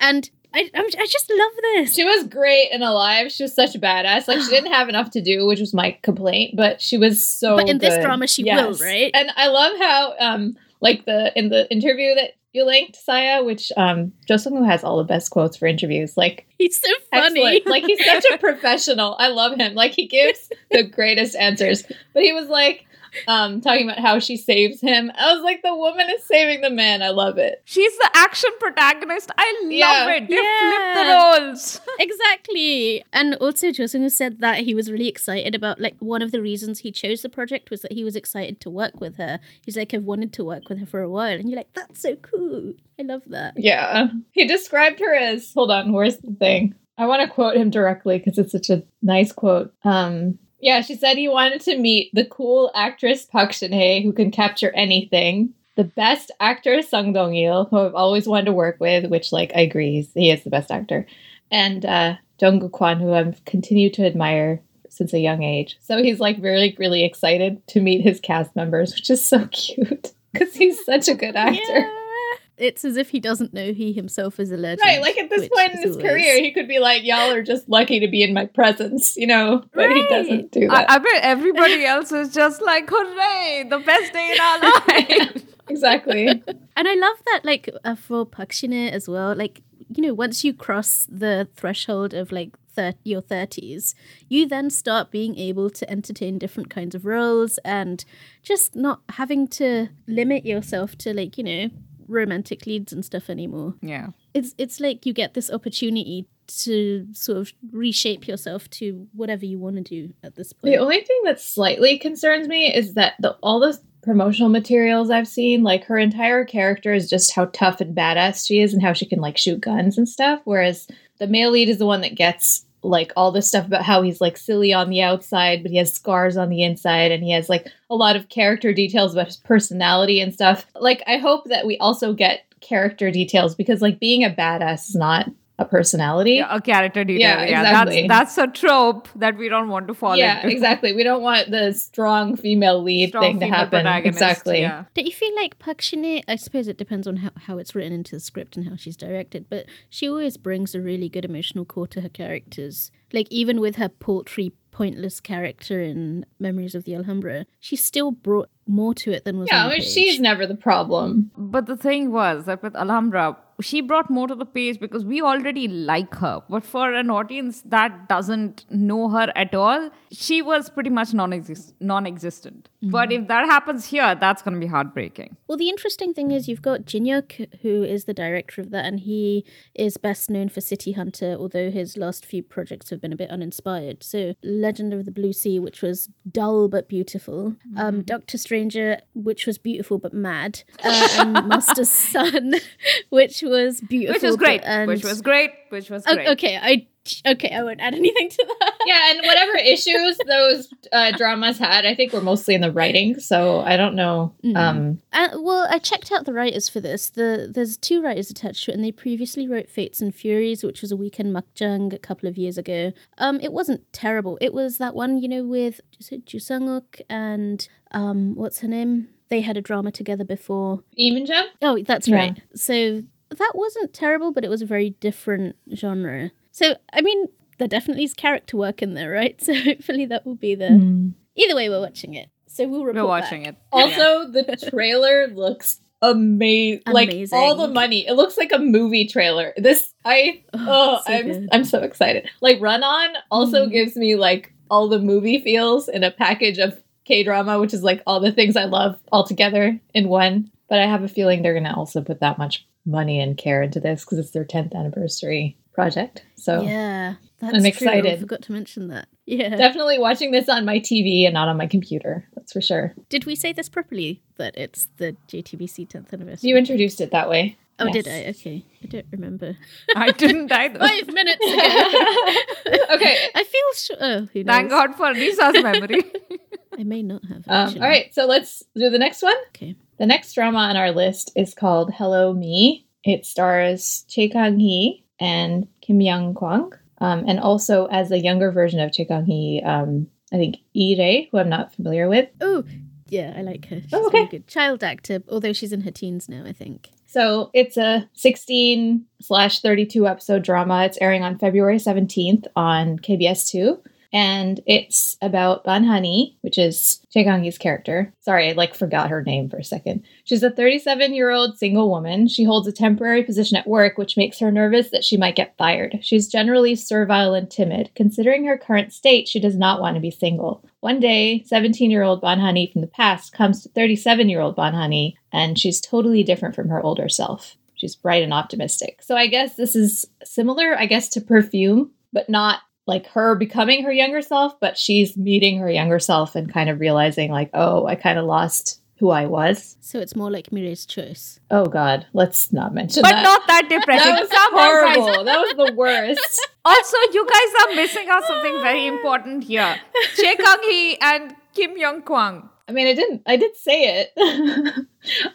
And I, I'm, I just love this. She was great and alive. She was such a badass. Like she didn't have enough to do, which was my complaint, but she was so But in this drama, she will, right? And I love how um like the in the interview that you linked, Saya, which um Jo Sung has all the best quotes for interviews. Like He's so funny. Excellent. Like he's such a professional. I love him. Like he gives the greatest answers. But he was like um talking about how she saves him. I was like, the woman is saving the man. I love it. She's the action protagonist. I love Yeah. it. They Yeah. flip the roles. Exactly. And also Cho Sung-woo said that he was really excited about like one of the reasons he chose the project was that he was excited to work with her. He's like, I've wanted to work with her for a while. And you're like, that's so cool. I love that. Yeah. He described her as hold on, where's the thing? I want to quote him directly because it's such a nice quote. Um yeah, she said he wanted to meet the cool actress Park Shin-hye who can capture anything. The best actor Sung Dong-il, who I've always wanted to work with, which like I agree, he is the best actor. And uh Jung Kwan, who I've continued to admire since a young age. So he's like really, really excited to meet his cast members, which is so cute. Because he's such a good actor. Yeah. It's as if he doesn't know he himself is a legend. Right, like at this point in his always- career, he could be like, "Y'all are just lucky to be in my presence," you know. But he doesn't do I, that. I bet everybody else is just like, hooray, the best day in our life. exactly. And I love that, like, uh, for Park Shin-hye as well. Like, you know, once you cross the threshold of like thir- your thirties, you then start being able to entertain different kinds of roles and just not having to limit yourself to like you know romantic leads and stuff anymore. yeah. It's it's like you get this opportunity to sort of reshape yourself to whatever you want to do at this point. The only thing that slightly concerns me is that the all the promotional materials I've seen, like her entire character is just how tough and badass she is and how she can like shoot guns and stuff. Whereas the male lead is the one that gets like all this stuff about how he's like silly on the outside, but he has scars on the inside and he has like a lot of character details about his personality and stuff. Like I hope that we also get character details because like being a badass is not a personality. Yeah, a character detail. Yeah, Yeah, exactly. that's that's a trope that we don't want to fall yeah, into. exactly. We don't want the strong female lead Strong thing to happen. Exactly. Yeah. Don't you feel like Park Shin-hye, I suppose it depends on how, how it's written into the script and how she's directed, but she always brings a really good emotional core to her characters. Like, even with her paltry, pointless character in Memories of the Alhambra, she still brought more to it than was Yeah, on I the mean, page. she's never the problem. But the thing was that with Alhambra, she brought more to the page because we already like her. But for an audience that doesn't know her at all, she was pretty much non-exist- non-existent. But if that happens here, that's going to be heartbreaking. Well, the interesting thing is you've got Jin who is the director of that, and he is best known for City Hunter, although his last few projects have been a bit uninspired. So, Legend of the Blue Sea, which was dull but beautiful, um, Doctor Stranger, which was beautiful but mad, uh, and Master's Sun, which was beautiful, Which was great. Which was great. Which was great. okay, I okay, I won't add anything to that. Yeah, and whatever issues those uh, dramas had, I think were mostly in the writing. So I don't know. Um, Uh, well, I checked out the writers for this. The there's two writers attached to it, and they previously wrote Fates and Furies, which was a weekend makjang a couple of years ago. Um, it wasn't terrible. It was that one, you know, with is it Joo Sang-wook and um, what's her name? They had a drama together before. Gem? Oh, that's Yeah. right. So that wasn't terrible, but it was a very different genre. So I mean, there definitely is character work in there, right? So hopefully that will be the. Either way, we're watching it. So we'll report We're watching back. it. Yeah. Also, the trailer looks amazing. Like Amazing. all the money. It looks like a movie trailer. This I oh, so I'm good. I'm so excited. Like Run On also Mhm. gives me like all the movie feels in a package of K drama, which is like all the things I love all together in one. But I have a feeling they're gonna also put that much money and care into this because it's their 10th anniversary project. So Yeah, that's I'm true. I excited. forgot to mention that. Yeah. definitely watching this on my TV and not on my computer. That's for sure. Did we say this properly? That it's the JTBC 10th anniversary? You introduced it that way. oh, did I? Okay. I don't remember. I didn't either. Five minutes ago. okay. I feel sure. Oh, who knows? Thank God for Lisa's memory. I may not have. Um, all right, so let's do the next one. Okay. The next drama on our list is called Hello Me. It stars Choi Kang Hee and Kim Young Kwang, um, and also as a younger version of Choi Kang Hee, um, I think Rae, who I'm not familiar with. Oh, yeah, I like her. She's Oh, okay. good. Child actor, although she's in her teens now, I think. So it's a 16 slash 32 episode drama. It's airing on February 17th on KBS 2. And it's about Ban Ha-ni, which is Hee's character. Sorry, I like forgot her name for a second. She's a 37 year old single woman. She holds a temporary position at work, which makes her nervous that she might get fired. She's generally servile and timid. Considering her current state, she does not want to be single. One day, 17 year old Ban Ha-ni from the past comes to 37 year old Ban Ha-ni, and she's totally different from her older self. She's bright and optimistic. So I guess this is similar, I guess, to Perfume, but not like her becoming her younger self, but she's meeting her younger self and kind of realizing, like, oh, I kind of lost who I was. So it's more like Mirae's choice. Oh, God, let's not mention but that. But not that depressing. that was Come horrible. That was the worst. Also, you guys are missing out something very important here. Choi Kang Hee and Kim Young Kwang. I mean, I didn't. I did say it.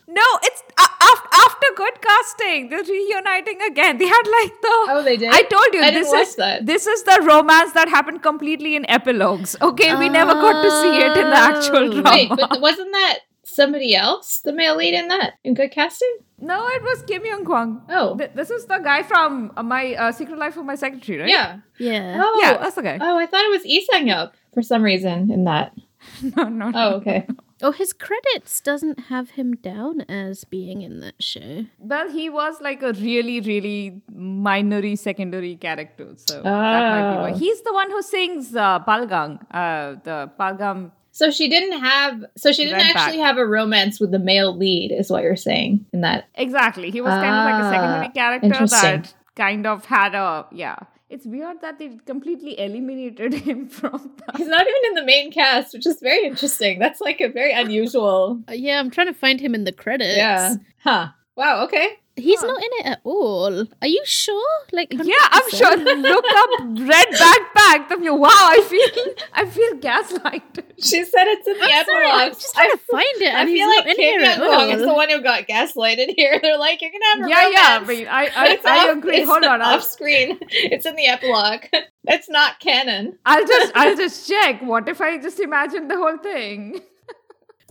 No, it's uh, af- after good casting. They're reuniting again. They had like the. oh, they did. I told you I this is that. this is the romance that happened completely in epilogues. Okay, we never got to see it in the actual Oh. drama. Wait, but wasn't that somebody else, the male lead in that, in good casting? no, it was Kim Young Kwang. Oh, Th- this is the guy from uh, my uh, Secret Life of My Secretary, right? yeah. Yeah. Oh, yeah, that's the guy. oh, I thought it was Lee Sang Yeob for some reason in that. no, no, no. Oh, okay. Oh, his credits doesn't have him down as being in that show. Well, he was like a really, really minory secondary character. So that might be why. Oh. He's the one who sings uh, Palgang, uh, the Palgam. So she didn't have. So she didn't actually back. have a romance with the male lead, is what you're saying in that. Exactly. He was kind of like a Ah, secondary character that kind of had a, yeah. It's weird that they completely eliminated him from the. He's not even in the main cast, which is very interesting. That's like a very unusual. Uh, yeah, I'm trying to find him in the credits. Yeah. Huh. Wow. Okay. He's not in it at all. Are you sure? Like, Yeah, I'm 100%? sure. Look up red backpack. Then you wow, I feel I feel gaslighted. She said it's in the I'm sorry, I'm just trying to find it, I and feel not like in Kim here Young is the one who got gaslighted here. They're like, you're gonna have a Yeah, yeah. romance. I I But I, it's I off- agree. Hold on. I'll, off screen. It's in the epilogue. It's not canon. I'll just I'll just check. What if I just imagine the whole thing?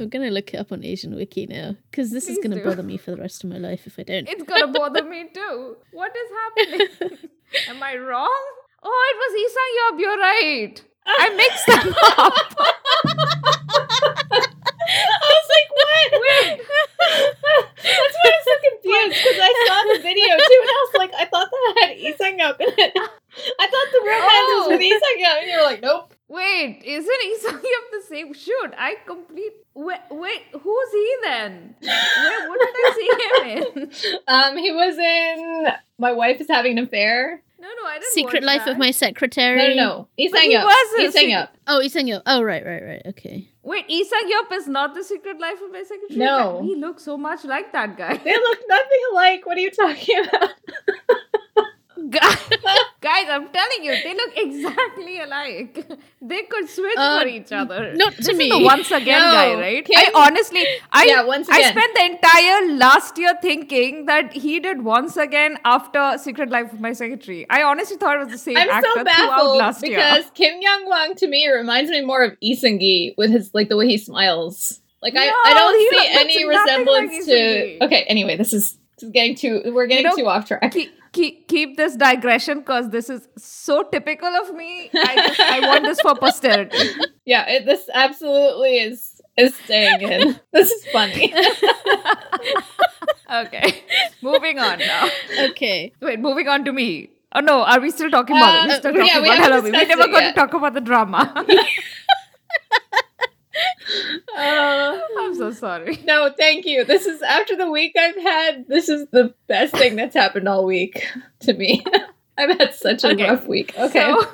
I'm gonna look it up on Asian Wiki now because this is gonna do. bother me for the rest of my life if I don't. It's gonna bother me too. What is happening? Am I wrong? Oh, it was Lee Sang Yeob. You're right. I mixed them up. I was like, what? Wait. That's why I'm so confused because I saw the video too, and I was like, I thought that had Isang up in it. I thought the romance oh. was with Oh. Isang up, and you were like, nope. Wait, isn't Lee Sang Yeob the same? Shoot, I complete. Wait, wait, who's he then? Where, what did I see him in? Um, he was in My Wife is Having an Affair. No, no, I didn't. Secret watch Life that. of My Secretary. No, no, no. Isang he up. was a Isang secret- up. Oh, Lee Sang Yo. Oh, right, right, right. Okay. Wait, Lee Sang Yeob is not the Secret Life of my Secretary. No. he looks so much like that guy. They look nothing alike. What are you talking about? Guys, guys, I'm telling you, they look exactly alike. They could switch Uh, for each other. not to this me. Is the once again No, guy, right? Kim- I honestly, I Yeah, once I spent the entire last year thinking that he did once again after Secret Life of My Secretary. I honestly thought it was the same I'm actor so throughout baffled last because year. Kim Young Won to me reminds me more of Isengi with his like the way he smiles. Like I, No, I don't see looks any nothing like resemblance to. Okay, anyway, this is, is getting too. We're getting know, too off track. Keep, keep, keep this digression because this is so typical of me. I just I want this for posterity. Yeah, it, this absolutely is is staying in. this is funny. Okay, moving on now. Okay. Wait, moving on to me. Oh no, are we still talking about it? Uh, We're still talking we about Hello Me. We never it got to talk about the drama. Uh, I'm so sorry. no, thank you. This is after the week I've had. This is the best thing that's happened all week to me. I've had such a Okay. rough week. Okay. So,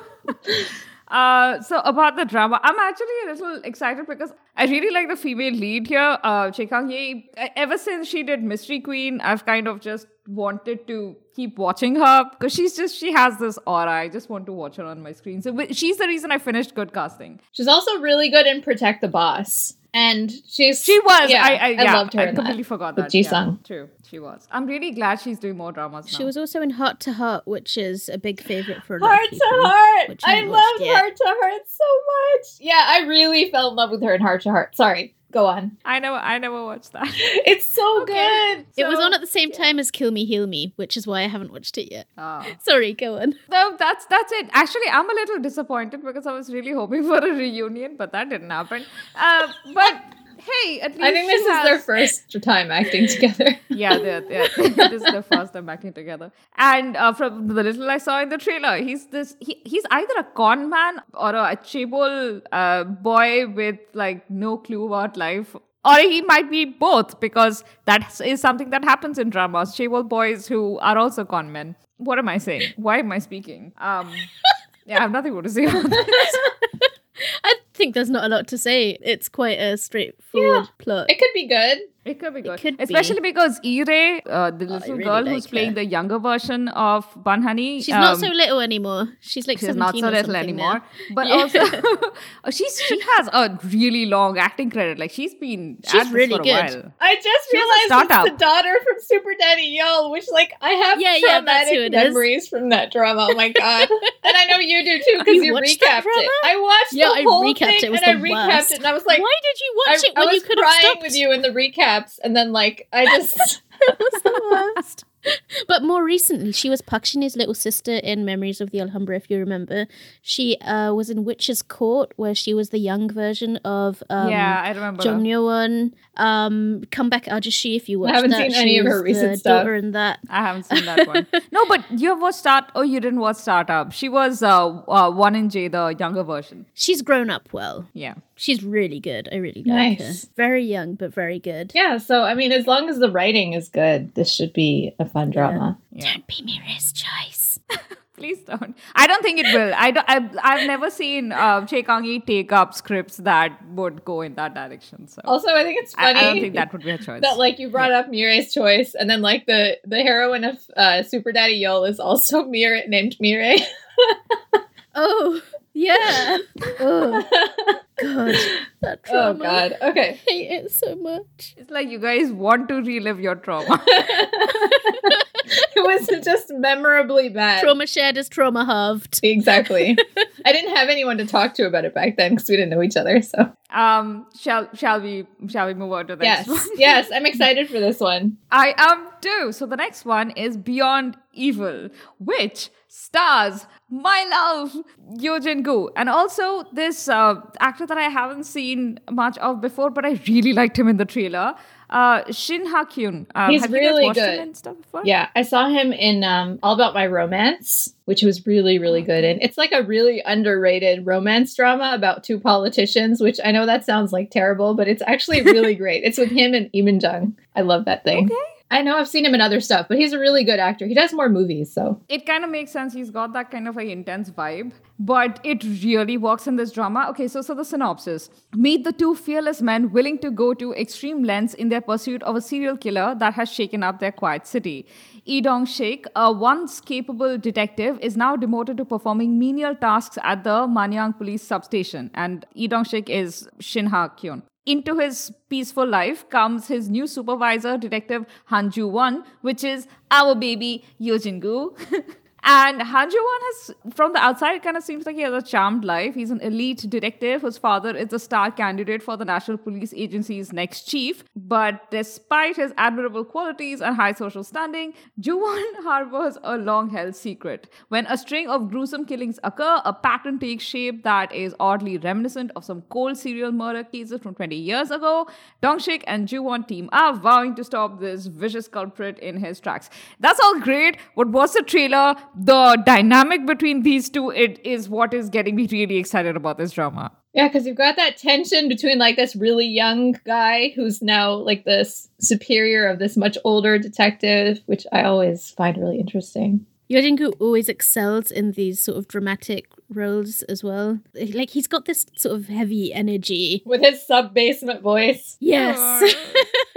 uh, so about the drama, I'm actually a little excited because I really like the female lead here, uh, Choi Kang Hee. Ever since she did Mystery Queen, I've kind of just wanted to keep watching her because she's just she has this aura. I just want to watch her on my screen. So wi- she's the reason I finished Good Casting. She's also really good in Protect the Boss. And she's She was. Yeah, I, I, yeah, loved her I in completely that. forgot with that. Ji-sung. Yeah, true. She was. I'm really glad she's doing more dramas now. She was also in Heart to Heart, which is a big favorite for a Heart of to people. Heart. I I love yet. Heart to Heart so much. Yeah, I really fell in love with her in Heart to Heart. Sorry, go on. I know. I never watched that. It's so Okay. good. It was on at the same time as Kill Me, Heal Me, which is why I haven't watched it yet. Ah. Sorry, go on. No, that's that's it. Actually, I'm a little disappointed because I was really hoping for a reunion, but that didn't happen. Uh, but hey, at least I think this she is their first time acting together. Yeah, they're, they're, this is their first time acting together. And uh, from the little I saw in the trailer, he's this he, he's either a con man or a chaebol uh, boy with like no clue about life. Or he might be both because that is something that happens in dramas. Chaebol boys who are also con men. What am I saying? Why am I speaking? Um, yeah, I have nothing more to say about this. I think there's not a lot to say. It's quite a straightforward plot. It could be good. It could be good. could be. Especially because Ire, uh, the little really girl like who's playing her. the younger version of Ban Ha-ni. She's not um, so little anymore. She's like she's 17 not so little anymore. now. But Yeah. also, she's she has a really long acting credit. Like she's been She's at this really for a good. while. I just She's realized startup. it's the daughter from Super Daddy Yeol, which like I have Yeah, yeah, that's who traumatic it is. memories from that drama. Oh my god! and I know you do too because you you, recapped it. I watched Yeah, the I whole recapped thing it. It was and the I recapped worst. it, and I was like, Why did you I, watch it I when was you could have crying stopped? with you in the and then like I just it was the worst. But more recently, she was Park Shin-hye's little sister in Memories of the Alhambra, if you remember. She uh, was in Witch's Court, where she was the young version of um, yeah, I remember. Jung her. Yeon. Um, come back Ajusshi if you watched I haven't that. seen She any of her recent stuff. in that. I haven't seen that one. No, but you have watched Start. Oh, you didn't watch Startup. She was uh, uh one in J, the younger version. She's grown up well. Yeah. She's really good. I really like Nice. her. Very young, but very good. yeah. So I mean, as long as the writing is good, this should be a fun drama. Yeah. Don't be Mirae's choice. Please don't. I don't think it will. I don't, I've, I've never seen uh, Choi Kang-hee take up scripts that would go in that direction. So Also, I think it's funny. I don't think that would be a choice. that like you brought up Mirae's choice, and then like the the heroine of uh, Super Daddy Yeol is also Mirae named Mirei. Oh, yeah. Oh, God. That oh trauma. God. Okay. I hate it so much. it's like you guys want to relive your trauma. it was just memorably bad. Trauma shared is trauma halved. Exactly. I didn't have anyone to talk to about it back then because we didn't know each other. So um, shall shall we shall we move on to the yes, next one? yes, I'm excited for this one. I am too. So the next one is Beyond Evil, which stars my love Yeo Jin-goo, and also this uh, actor that I haven't seen much of before, but I really liked him in the trailer. Uh, Shin Ha Kyun. Um, He's have you really good. him and stuff before? Yeah, I saw him in um, All About My Romance, which was really, really good And It's like a really underrated romance drama about two politicians, which I know that sounds like terrible, but it's actually really great. It's with him and Lee Min-jung. I love that thing. Okay. I know I've seen him in other stuff, but he's a really good actor. He does more movies, so it kind of makes sense. He's got that kind of a intense vibe, but it really works in this drama. Okay, so so the synopsis: Meet the two fearless men willing to go to extreme lengths in their pursuit of a serial killer that has shaken up their quiet city. Lee Dong Sik, a once capable detective, is now demoted to performing menial tasks at the Manyang police substation, and Lee Dong Sik is Shin Ha Kyun. Into his peaceful life comes his new supervisor, Detective Han Ju Won, which is our baby Yeo Jin-goo. and Han Ju Won has, from the outside, kind of seems like he has a charmed life. He's an elite detective whose father is a star candidate for the National Police Agency's next chief. But despite his admirable qualities and high social standing, Ju Won harbors a long held secret. When a string of gruesome killings occur, a pattern takes shape that is oddly reminiscent of some cold serial murder cases from 20 years ago. Dongshik and Ju-won team up, vowing to stop this vicious culprit in his tracks. That's all great, What was the trailer? The dynamic between these two, it is what is getting me really excited about this drama. Yeah, because you've got that tension between like this really young guy who's now like this superior of this much older detective, which I always find really interesting. Yeo Jin-goo always excels in these sort of dramatic roles as well. Like he's got this sort of heavy energy. With his sub basement voice. Yes.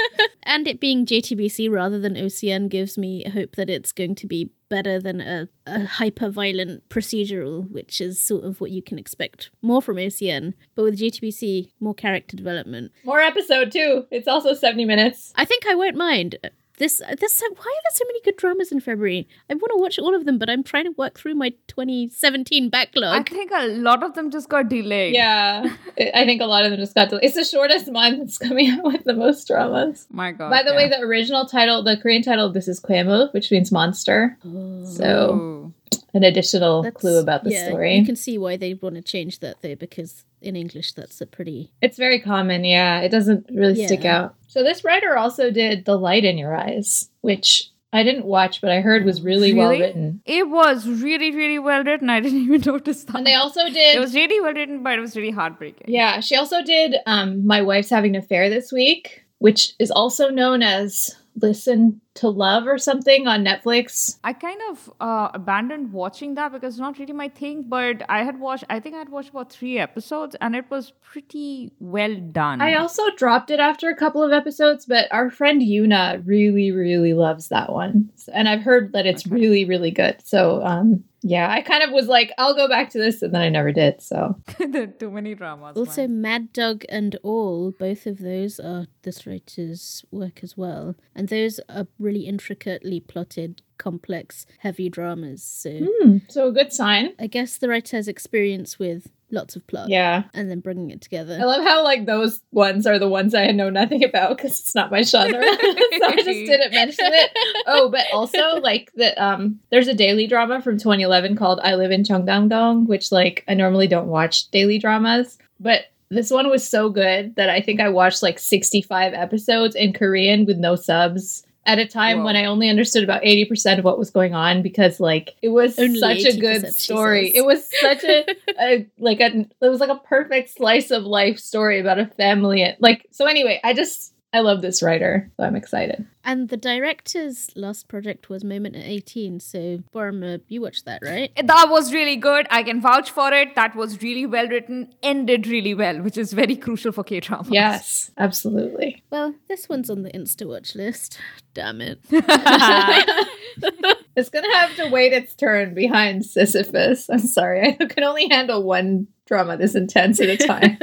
and it being JTBC rather than OCN gives me hope that it's going to be better than a, a hyper violent procedural, which is sort of what you can expect more from OCN. But with JTBC, more character development. More episode too. It's also 70 minutes. I think I won't mind. This, uh, this, uh, why are there so many good dramas in February? I want to watch all of them, but I'm trying to work through my 2017 backlog. I think a lot of them just got delayed. Yeah. I I think a lot of them just got delayed. It's the shortest month. It's coming out with the most dramas. My God. By the yeah. way, the original title, the Korean title of this is Goemul, which means monster. So, Ooh. An additional That's- clue about the yeah, story. You can see why they want to change that though, because in English that's a pretty It's very common, yeah. It doesn't really stick out. So this writer also did The Light in Your Eyes, which I didn't watch, but I heard was really, well written. It was really, really well written. I didn't even notice that. And they also did it was really well written, but it was really heartbreaking. Yeah, she also did um My Wife's Having an Affair this week, which is also known as Listen to Love or something on Netflix. I kind of uh, abandoned watching that because it's not really my thing. But I had watched, I think I had watched about three episodes, and it was pretty well done. I also dropped it after a couple of episodes, but our friend Yuna really, really loves that one. And I've heard that it's Okay. really, really good. So um yeah, I kind of was like, I'll go back to this, and then I never did. So there are too many dramas. Also, man. Mad Dog and All, both of those are this writer's work as well. And those are really intricately plotted, complex, heavy dramas. So hmm, so a good sign. I guess the writer has experience with lots of plot Yeah. and then bringing it together. I love how like those ones are the ones I know nothing about because it's not my genre. so I just didn't mention it. Oh, but also like that um there's a daily drama from 2011 called I Live in Cheongdam-dong, which like I normally don't watch daily dramas, but this one was so good that I think I watched like 65 episodes in Korean with no subs at a time Whoa. when I only understood about 80% of what was going on because like it was Only such a good story. It was such a a like a it was like a perfect slice of life story about a family like so anyway i just I love this writer, so I'm excited. And the director's last project was Moment at 18. So, Paroma, you watched that, right? That was really good. I can vouch for it. That was really well written, ended really well, which is very crucial for K drama. Yes, absolutely. Well, this one's on the Insta watch list. Damn it. It's gonna have to wait its turn behind Sisyphus. I'm sorry, I can only handle one drama this intense at a time.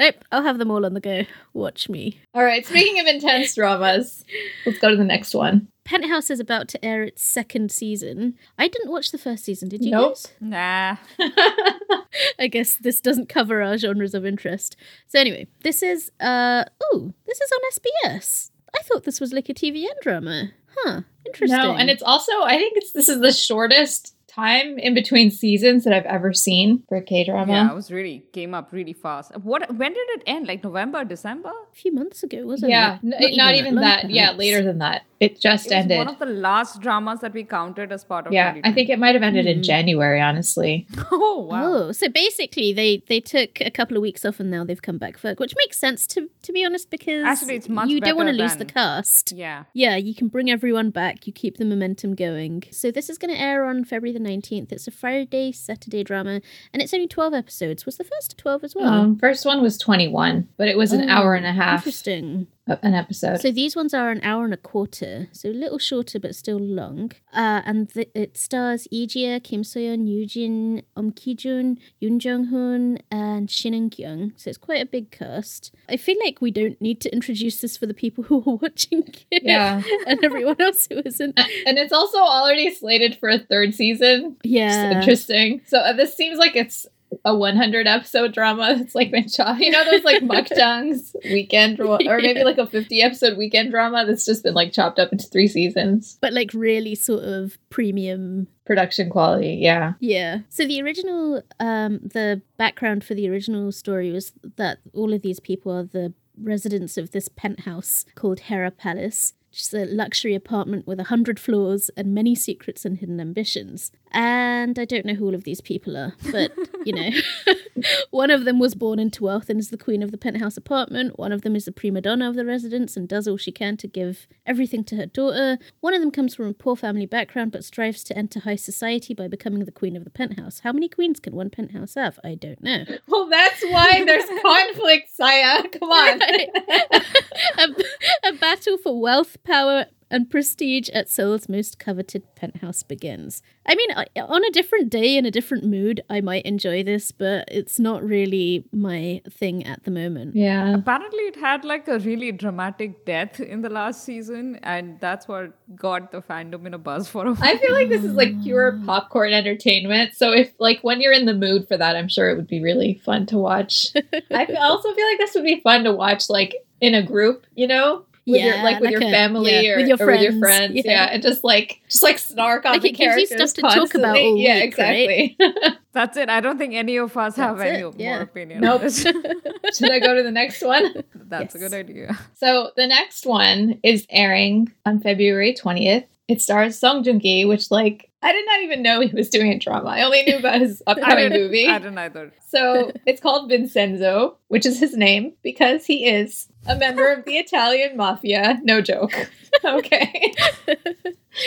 Nope, I'll have them all on the go. Watch me. All right, speaking of intense dramas, let's go to the next one. Penthouse is about to air its second season. I didn't watch the first season, did you Nope. guys? Nah. I guess this doesn't cover our genres of interest. So anyway, this is uh oh, this is on SBS. I thought this was like a TVN drama. Huh. Interesting. No, and it's also I think it's this is the shortest time in between seasons that I've ever seen for a K drama. Yeah, it was really came up really fast. What? When did it end? Like November, December? a few months ago, wasn't Yeah, it? n- not, even long, that. Yeah, later than that. It just It was ended. one of the last dramas that we counted as part of. yeah, I think it might have ended in Mhm. January. Honestly, Oh wow. Oh, so basically they they took a couple of weeks off and now they've come back for which makes sense to to be honest because Actually, it's much you don't want to lose the cast. Yeah. Yeah, you can bring everyone back. You keep the momentum going. So this is going to air on February the nineteenth. It's a Friday Saturday drama, and it's only twelve episodes. Was the first twelve as well? um, first one was twenty one, but it was an Oh, hour and a half Interesting. An episode. So these ones are an hour and a quarter, so a little shorter but still long. Uh, and th- it stars Lee Ji-ah, Kim Soyeon, Yoojin, Um Ki-jun, Yoon Jong-hoon, and Shin Eun-kyung. So it's quite a big cast. I feel like we don't need to introduce this for the people who are watching it yeah, and everyone else who isn't. And it's also already slated for a third season. Yeah. interesting. So uh, this seems like it's a 100 episode drama. It's like been shot. You know those like makjangs weekend, or maybe like a 50 episode weekend drama that's just been like chopped up into three seasons. But like really sort of premium Production quality, yeah. Yeah. So the original, um, the background for the original story was that all of these people are the residents of this penthouse called Hera Palace, which is a luxury apartment with a hundred floors and many secrets and hidden ambitions. And I don't know who all of these people are, but you know, one of them was born into wealth and is the queen of the penthouse apartment. One of them is the prima donna of the residence and does all she can to give everything to her daughter. One of them comes from a poor family background but strives to enter high society by becoming the queen of the penthouse. How many queens can one penthouse have? I don't know. Well, that's why there's conflict, Saya. Come on. a, a battle for wealth, power, and prestige at Seoul's most coveted penthouse begins. I mean, on a different day in a different mood, I might enjoy this, but it's not really my thing at the moment. yeah. Apparently, it had like a really dramatic death in the last season, and that's what got the fandom in a buzz for a while. I feel like this is like pure popcorn entertainment. So if like when you're in the mood for that, I'm sure it would be really fun to watch. I also feel like this would be fun to watch like in a group, you know? With your Yeah, like with like your a- family yeah, or with your or with your friends, friends. yeah. Yeah. And just like just like snark on Like, the it gives you characters stuff to talk about constantly. all Yeah, week, right? exactly. That's it. I don't think any of us have That's any it, more yeah. opinion. Nope. on this. Should I go to the next one? That's a good idea. So the next one is airing on February 20th. It stars Song Joong Ki, which like I did not even know he was doing a drama. I only knew about his upcoming didn't, movie. I didn't either. So it's called Vincenzo, which is his name because he is a member of the Italian mafia. No joke. Okay.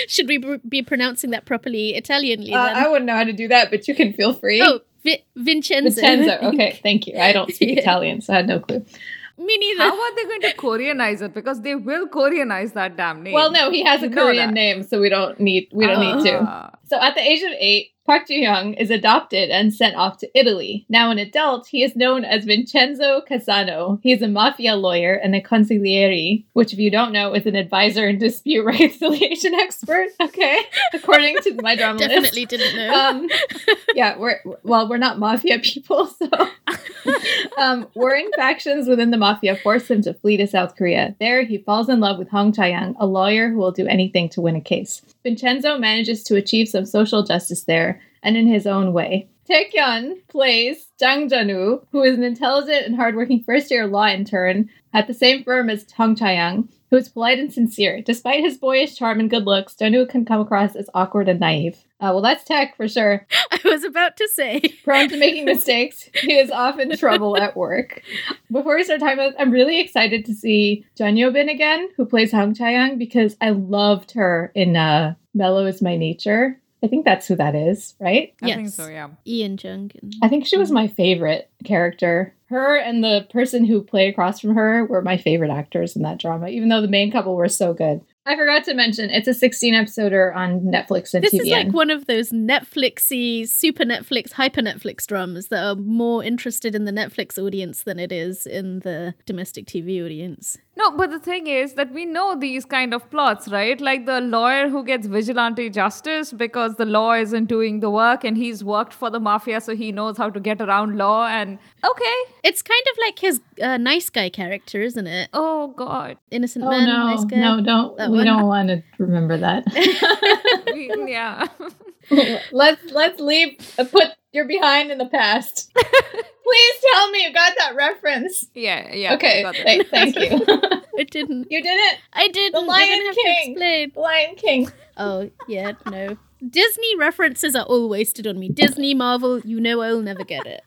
Should we be pronouncing that properly Italianly Uh. I wouldn't know how to do that, but you can feel free. oh, Vi- Vincenzo. Vincenzo. Okay, thank you. I don't speak Yeah. Italian, so I had no clue. Me neither. How are they going to Koreanize it? Because they will Koreanize that damn name. Well, no, he has a You Korean name, so we don't need we don't need to. So at the age of eight, Park Ji Young is adopted and sent off to Italy. Now an adult, he is known as Vincenzo Cassano. He is a mafia lawyer and a consigliere, which if you don't know is an advisor and dispute reconciliation expert. Okay, according to my drama list. Definitely didn't know. Um, yeah, we're well, we're not mafia people, so um, warring factions within the mafia force him to flee to South Korea. There, he falls in love with Hong Chae-young, a lawyer who will do anything to win a case. Vincenzo manages to achieve some social justice there, and in his own way. Taecyeon plays Jang Jun-woo, who is an intelligent and hardworking first-year law intern at the same firm as Hong Chae-young, who is polite and sincere. Despite his boyish charm and good looks, Jun-woo can come across as awkward and naive. Uh, well, that's Tech for sure. I was about to say. Prone to making mistakes, he is often in trouble at work. Before we start talking about, I'm really excited to see Jun Bin again, who plays Hong Chae-young, because I loved her in uh, "Melo Is My Nature." I think that's who that is, right? I yes. think so, yeah. Ian Jung. I think she was my favorite character. Her and the person who played across from her were my favorite actors in that drama, even though the main couple were so good. I forgot to mention it's a 16 episoder on Netflix and This TVN. is like one of those Netflixy, super Netflix, hyper Netflix dramas that are more interested in the Netflix audience than it is in the domestic TV audience. No, but the thing is that we know these kind of plots, right? Like the lawyer who gets vigilante justice because the law isn't doing the work and he's worked for the mafia, so he knows how to get around law. And okay, It's kind of like his uh, nice guy character, isn't it? oh god, Innocent Oh man, no, nice guy. no, don't. That we one? don't want to remember that. Yeah. let's let's leave. Uh, put your behind in the past. Please tell me you got that reference. yeah, yeah. okay, got th- thank you. I didn't. you didn't. I didn't. The You're Lion gonna have King. to explain. Lion King. Oh, yeah, no. Disney references are all wasted on me. Disney, Marvel, you know I'll never get it.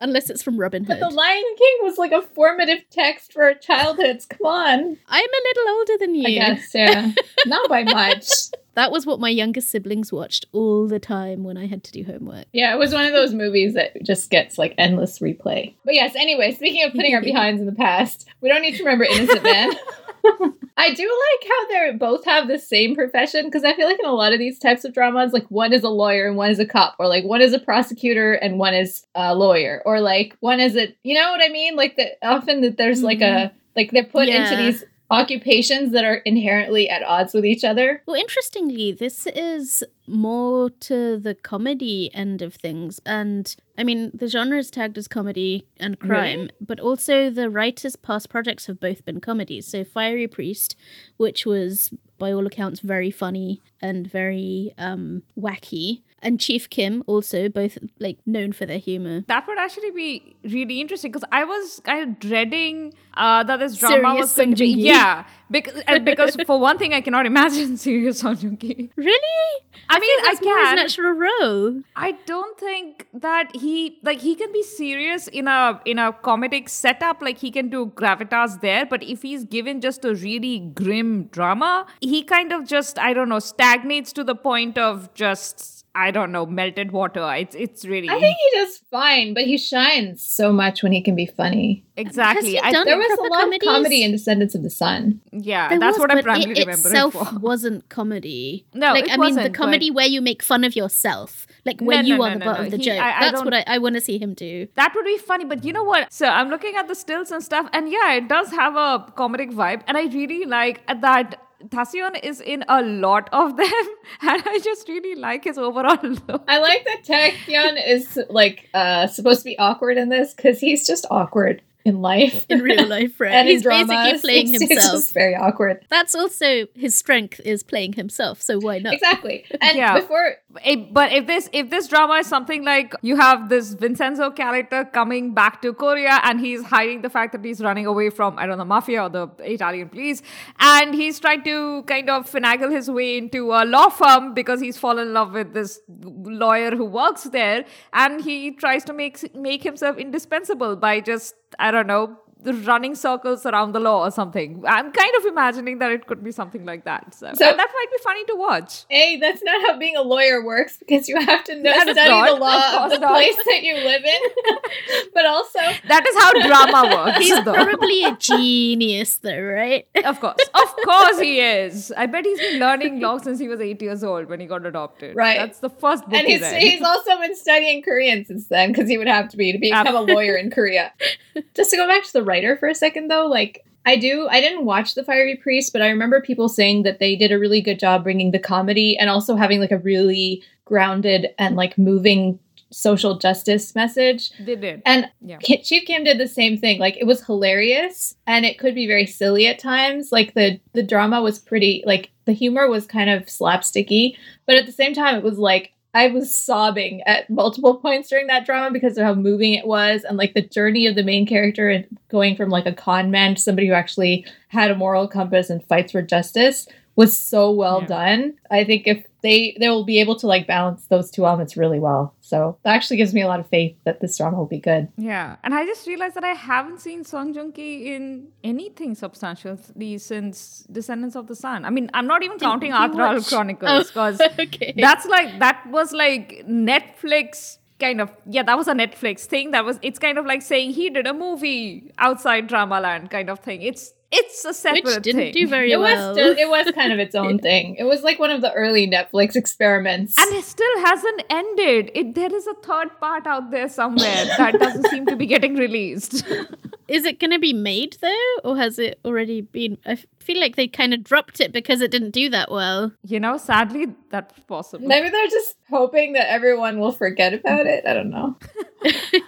Unless it's from Robin Hood. But the Lion King was like a formative text for our childhoods. Come on. I'm a little older than you. I guess, yeah. Not by much. That was what my younger siblings watched all the time when I had to do homework. Yeah, it was one of those movies that just gets like endless replay. But yes, anyway, speaking of putting our behinds in the past, we don't need to remember Innocent Man. I do like how they both have the same profession because I feel like in a lot of these types of dramas, like one is a lawyer and one is a cop, or like one is a prosecutor and one is a lawyer, or like one is a, you know what I mean? Like that often that there's like a, mm-hmm. like they're put into these occupations that are inherently at odds with each other. Well, interestingly, this is more to the comedy end of things. And I mean, the genre is tagged as comedy and crime, but also the writers' past projects have both been comedies. So, Fiery Priest, which was by all accounts very funny and very um, wacky, and Chief Kim, also both like known for their humor. That would actually be really interesting because I was kind of dreading uh, that this drama Serious was going to be yeah because and because for one thing I cannot imagine serious Joong-ki. Really? I mean I more his can natural role. I don't think that he like he can be serious in a in a comedic setup like he can do gravitas there but if he's given just a really grim drama he kind of just I don't know stagnates to the point of just I don't know melted water it's it's really I think he does fine, but he shines so much when he can be funny. exactly he I- There was a lot comedies? of comedy in Descendants of the Sun. yeah There that's was, what I but primarily it remember itself it for wasn't comedy. No, like it I mean the wasn't, but- comedy where you make fun of yourself, like No, when no, you no, are the butt no. of the He- joke. I- I That's what I, I want to see him do. That would be funny, but you know what? So I'm looking at the stills and stuff, and yeah, it does have a comedic vibe, and I really like that. Taecyeon is in a lot of them, and I just really like his overall look. I like that Taecyeon is like uh supposed to be awkward in this because he's just awkward in life. In real life, right? and He's dramas, basically playing he's- He's himself. just very awkward. That's also his strength is playing himself. So why not? Exactly. And Yeah. before But if this if this drama is something like you have this Vincenzo character coming back to Korea and he's hiding the fact that he's running away from I don't know mafia or the Italian police, and he's trying to kind of finagle his way into a law firm because he's fallen in love with this lawyer who works there, and he tries to make make himself indispensable by just I don't know running circles around the law or something. I'm kind of imagining that it could be something like that. So, So- that might be funny to watch. Hey, that's not how being a lawyer works because you have to know, That is study not. the law of course the not. place that you live in. but also, That is how drama works. He's though. probably a genius, though, right? Of course. Of course he is. I bet he's been learning law since he was eight years old when he got adopted. Right. That's the first book and he he's, read. he's also been studying Korean since then because he would have to be to become a lawyer in Korea. Just to go back to the writer for a second, though, like I do, I didn't watch The Fiery Priest, but I remember people saying that they did a really good job bringing the comedy and also having like a really grounded and like moving social justice message. they did. And Yeah. Chief Kim did the same thing. Like it was hilarious and it could be very silly at times. Like the the drama was pretty like the humor was kind of slapsticky, but at the same time it was like I was sobbing at multiple points during that drama because of how moving it was and like the journey of the main character and going from like a con man to somebody who actually had a moral compass and fights for justice was so well Yeah. done. I think if they they will be able to like balance those two elements really well. So that actually gives me a lot of faith that this drama will be good. Yeah, and I just realized that I haven't seen Song Joong Ki in anything substantially since Descendants of the Sun. I mean, I'm not even counting Arthdal Chronicles because okay. that's like that was like Netflix kind of yeah that was a Netflix thing that was it's kind of like saying he did a movie outside Dramaland kind of thing. It's it's a separate which didn't thing. do very It was well. still, it was kind of its own thing. It was like one of the early Netflix experiments. and it still hasn't ended. It there is a third part out there somewhere that doesn't seem to be getting released. Is it going to be made though, or has it already been? I feel like they kind of dropped it because it didn't do that well. you know, sadly, that's possible. Maybe they're just hoping that everyone will forget about it. I don't know.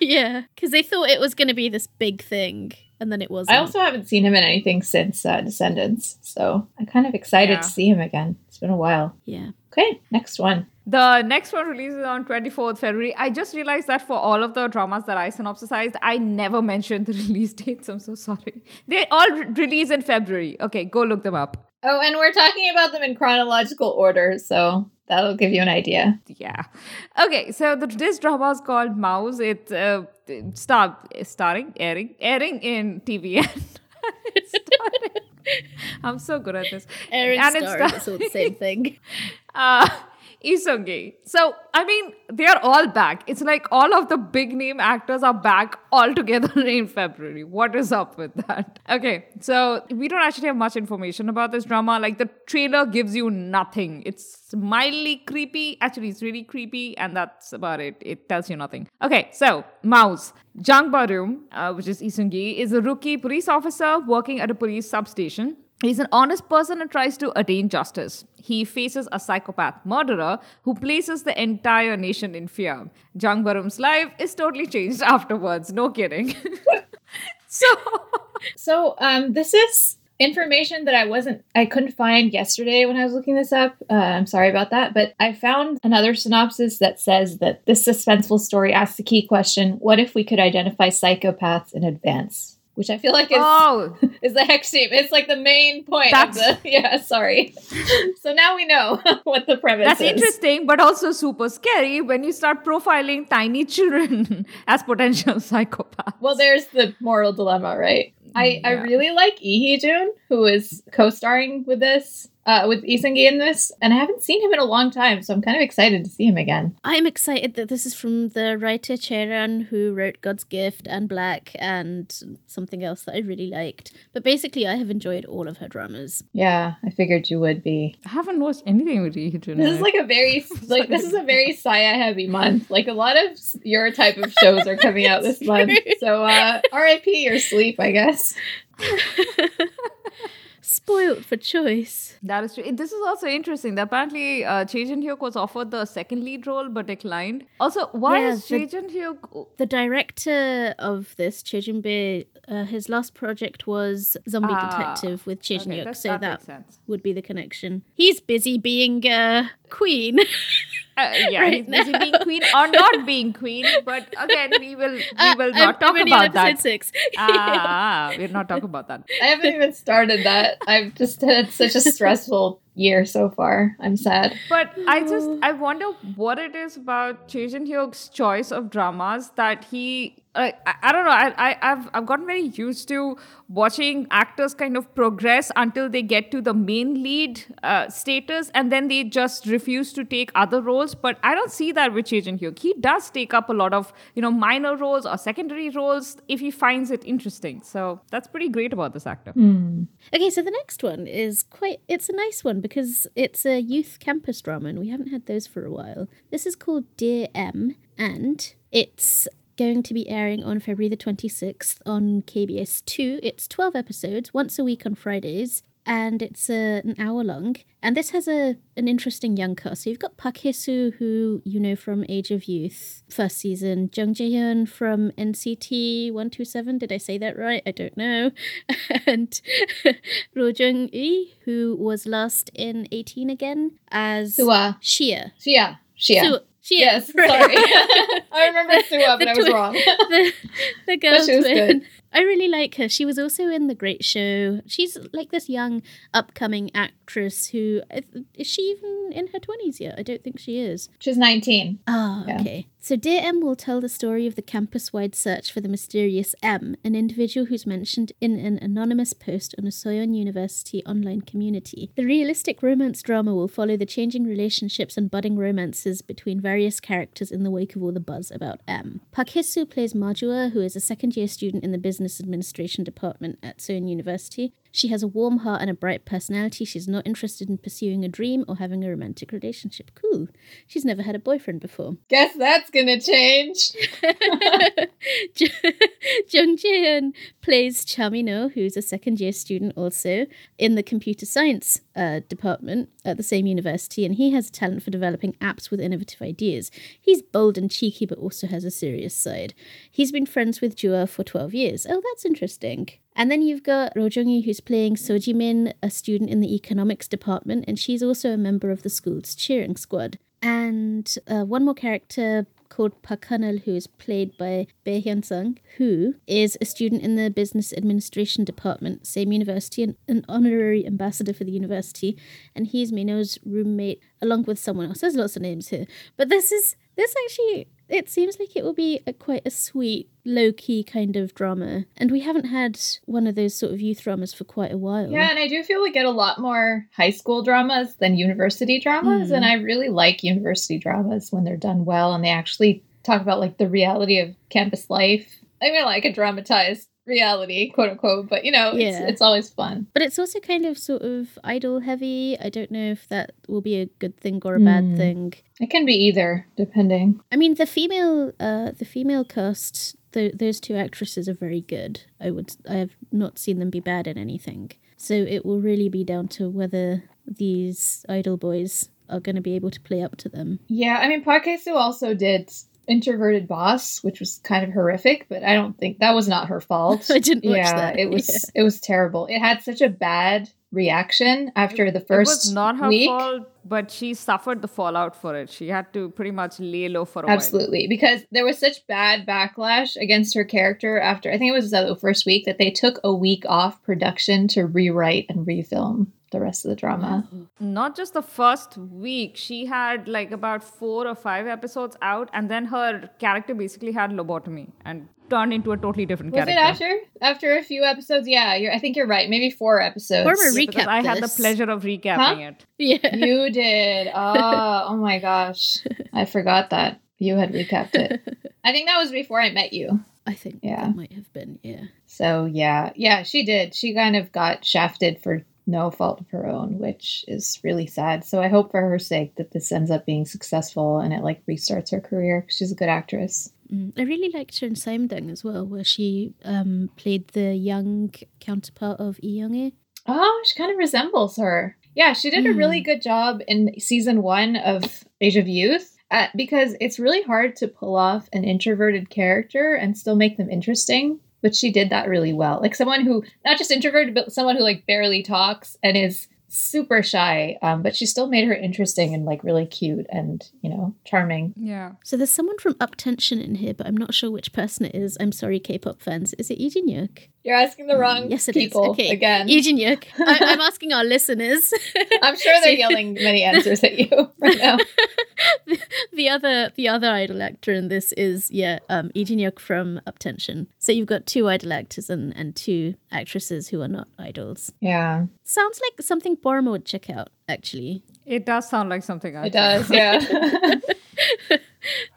yeah, because they thought it was going to be this big thing, and then it wasn't. I also haven't seen him in anything since uh, Descendants, so I'm kind of excited Yeah. to see him again. It's been a while. yeah. Okay, next one. The next one releases on 24th February. I just realized that for all of the dramas that I synopsisized, I never mentioned the release dates. I'm so sorry. They all re- release in February. Okay, go look them up. Oh, and we're talking about them in chronological order, so that'll give you an idea. Yeah. Okay, so the, this drama is called Mouse. It's uh, star, starring, airing, airing in TVN. I'm so good at this. Aaron And it's Star, it's the same thing. uh Lee Seung-gi. So I mean, they are all back. It's like all of the big name actors are back all together in February. What is up with that? Okay, so we don't actually have much information about this drama. Like the trailer gives you nothing. It's mildly creepy. Actually, it's really creepy, and that's about it. It tells you nothing. Okay, so Mouse. Jang Barum, uh, which is Lee Seung-gi, is a rookie police officer working at a police substation. He's an honest person and tries to attain justice. He faces a psychopath murderer who places the entire nation in fear. Jang Barum's life is totally changed afterwards. No kidding. so, So, um, this is information that I wasn't, I couldn't find yesterday when I was looking this up. Uh, I'm sorry about that, but I found another synopsis that says that this suspenseful story asks the key question: What if we could identify psychopaths in advance? Which I feel like is oh, is the axiom. It's like the main point That's- of the. Yeah, sorry. so now we know what the premise is. that's is. interesting, but also super scary when you start profiling tiny children as potential psychopaths. Well, there's the moral dilemma, right? I, I mm, really like Hee Jun, who is co-starring with this, uh, with Lee Seung-gi in this, and I haven't seen him in a long time, so I'm kind of excited to see him again. I'm excited that this is from the writer Choi Ran who wrote God's Gift and Black and something else that I really liked. But basically, I have enjoyed all of her dramas. Yeah, I figured you would be. I haven't watched anything with Lee Hee-jun. This is like a very like this is a very Saya heavy month. Like a lot of your type of shows are coming out this month. So uh R.I.P. your sleep, I guess. Spoiled for choice. That is true. This is also interesting. That apparently, uh, Choi Jin Hyuk was offered the second lead role but declined. Also, why Yeah, is Jin Hyuk? The director of this, Choi Jin-bi, uh, his last project was Zombie Ah, Detective with Choi Jin Okay, Hyuk, so that that would be the connection. He's busy being uh, queen. Uh, yeah, Right he's busy now. being queen or not being queen. But again, we will we Uh, will I'm- not talk I'm only on about episode that. Six. ah, we're not talking about that. I haven't even started that. I've just had such a stressful year so far. I'm sad. But I just I wonder what it is about Choi Jin Hyuk's choice of dramas that he I, I, I don't know I, I I've I've gotten very used to watching actors kind of progress until they get to the main lead uh, status and then they just refuse to take other roles. But I don't see that with Choi Jin Hyuk. He does take up a lot of you know minor roles or secondary roles if he finds it interesting. So that's pretty great about this actor. Okay, so the next one is quite, it's a nice one because it's a youth campus drama and we haven't had those for a while. This is called Dear M and it's going to be airing on February the 26th on KBS 2. It's 12 episodes, once a week on Fridays. And it's uh, an hour long, and this has a an interesting young cast. So you've got Park Hye-soo, who you know from Age of Youth, first season. Jung Jae-hyun from NCT 127. Did I say that right? I don't know. and Ro Jung-ui, who was last in 18 again as Sua. Shia. Shia. Shia. Su- She Yes, is, sorry. I remember Sue Up, The but I was twi- wrong. the, the girl she was twin. good. I really like her. She was also in The Great Show. She's like this young, upcoming actress who is she even in her twenties yet? I don't think she is. She's 19. Ah, Yeah. okay. So Dear M will tell the story of the campus-wide search for the mysterious M, an individual who's mentioned in an anonymous post on a Soyeon University online community. The realistic romance drama will follow the changing relationships and budding romances between various characters in the wake of all the buzz about M. Park Hye-soo plays Majua, who is a second-year student in the business administration department at Soyeon University. She has a warm heart and a bright personality. She's not interested in pursuing a dream or having a romantic relationship. Cool. She's never had a boyfriend before. Guess that's gonna change. Jung Jae-hyun plays Chamino, who's a second year student also in the computer science uh, department at the same university, and he has a talent for developing apps with innovative ideas. He's bold and cheeky, but also has a serious side. He's been friends with Jua for 12 years. Oh, that's interesting. And then you've got Ro Jung-hee, who's playing So Ji-min, a student in the economics department, and she's also a member of the school's cheering squad. And uh, one more character called Park Han-il, who is played by Bae Hyun-sung, who is a student in the business administration department, same university, and an honorary ambassador for the university. And he's Mino's roommate, along with someone else. There's lots of names here, but this is this actually. It seems like it will be a quite a sweet, low key kind of drama. And we haven't had one of those sort of youth dramas for quite a while. Yeah, and I do feel we get a lot more high school dramas than university dramas. Mm. And I really like university dramas when they're done well and they actually talk about like the reality of campus life. I mean, like a dramatized reality, quote unquote, but you know, Yeah. it's, it's always fun. But it's also kind of sort of idol heavy. I don't know if that will be a good thing or a bad Hmm. thing. It can be either, depending. I mean, the female, uh, the female cast, th- those two actresses are very good. I would, I have not seen them be bad in anything. So it will really be down to whether these idol boys are going to be able to play up to them. Yeah, I mean, Park Hye-soo also did Introverted Boss, which was kind of horrific, but I don't think that was not her fault. I didn't watch yeah, that. it was it was terrible. It had such a bad reaction after the first it was not her week. fault, but she suffered the fallout for it. She had to pretty much lay low for a while. Absolutely, because there was such bad backlash against her character after I think it was the first week that they took a week off production to rewrite and refilm the rest of the drama. Mm-hmm. Not just the first week, she had like about four or five episodes out, and then her character basically had lobotomy and turned into a totally different Was it after after a few episodes? Yeah, you're, I think you're right. Maybe four episodes. Or a Yeah, because recap I had the pleasure of recapping Huh? it. Yeah. you did. Oh, oh my gosh, I forgot that you had recapped it. I think that was before I met you. I think Yeah. that might have been, yeah. So yeah, yeah, she did. She kind of got shafted for no fault of her own, which is really sad. So I hope for her sake that this ends up being successful and it like restarts her career. She's a good actress. Mm. I really liked her in Saimdang as well, where she um, played the young counterpart of Lee Young-ae. Oh, she kind of resembles her. Yeah, she did a really good job in season one of Age of Youth uh, because it's really hard to pull off an introverted character and still make them interesting. But she did that really well. Like someone who, not just introverted, but someone who like barely talks and is super shy. Um, but she still made her interesting and like really cute and, you know, charming. Yeah. So there's someone from Uptension in here, but I'm not sure which person it is. I'm sorry, K-pop fans. Is it Lee Jin-hyuk? You're asking the wrong Yes, it is. people Okay, again. Lee Jin-hyuk. I- I'm asking our listeners. I'm sure they're yelling many answers at you right now. the other the other idol actor in this is yeah um Lee Jin-hyuk from Uptension. So you've got two idol actors and and two actresses who are not idols. Yeah, Sounds like something Paroma would check out actually. It does sound like something I it does. Yeah.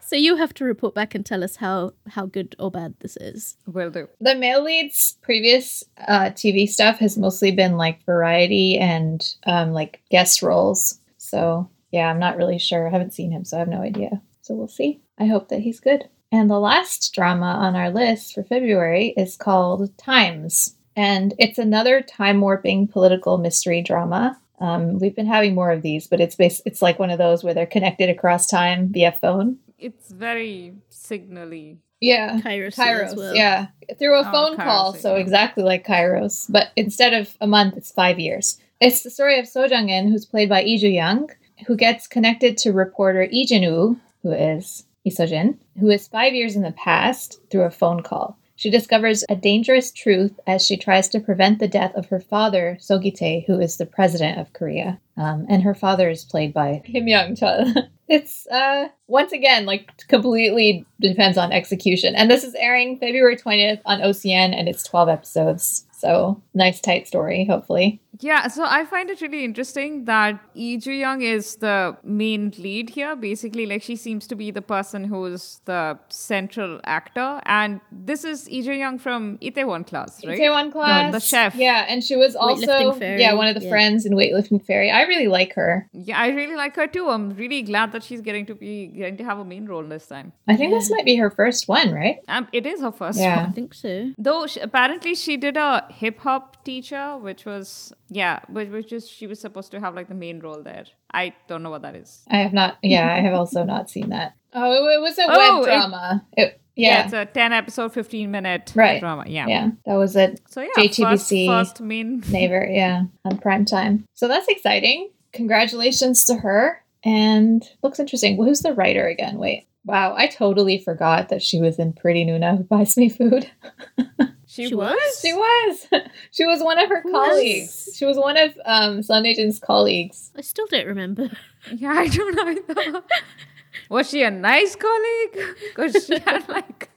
So you have to report back and tell us how how good or bad this is. Will do. the male lead's previous uh, TV stuff has mostly been like variety and um, like guest roles. So yeah, I'm not really sure. I haven't seen him, so I have no idea. So we'll see. I hope that he's good. And the last drama on our list for February is called Times, and it's another time warping political mystery drama. Um, we've been having more of these, but it's bas- it's like one of those where they're connected across time via phone. It's very signally. Yeah, Kairos, Kairos, as well. yeah, through a Oh, phone Kairos, call, so exactly like Kairos, but instead of a month, it's five years. It's the story of So Jung-in, who's played by Lee Joo Young, who gets connected to reporter Lee Jin-woo, who is Lee Seo-jin, who is five years in the past through a phone call. She discovers a dangerous truth as she tries to prevent the death of her father, Sogite, who is the president of Korea. Um, and her father is played by Kim Young Chul. it's uh once again like completely depends on execution. And this is airing February 20th on OCN and it's 12 episodes. So nice tight story, hopefully. Yeah, so I find it really interesting that Lee Ju Young is the main lead here. Basically, like she seems to be the person who's the central actor, and this is Lee Ju Young from Itaewon Class, right? Itaewon Class, the, the chef. Yeah, and she was also yeah one of the yeah. friends in Weightlifting Fairy. I really like her. Yeah, I really like her too. I'm really glad that she's getting to be getting to have a main role this time. I think this might be her first one, right? Um, it is her first Yeah. one. I think so. Though she, apparently she did a hip hop teacher, which was yeah, which, which is she was supposed to have like the main role there. I don't know what that is. I have not. Yeah, I have also not seen that. Oh, it, it was a Oh, web drama. It, yeah, it's a ten episode, fifteen minute Right. drama. Yeah. yeah, that was it. So yeah, JTBC. First, first main. neighbor. yeah, on prime time. So that's exciting. Congratulations to her. And looks interesting. Who's the writer again? Wait. Wow, I totally forgot that she was in Pretty Nuna Who Buys Me Food. She, She was. was? She was. She was one of her Who colleagues. was? She was one of um Son Ye-jin's colleagues. I still don't remember. Yeah, I don't know. Either. was she a nice colleague? Because she had like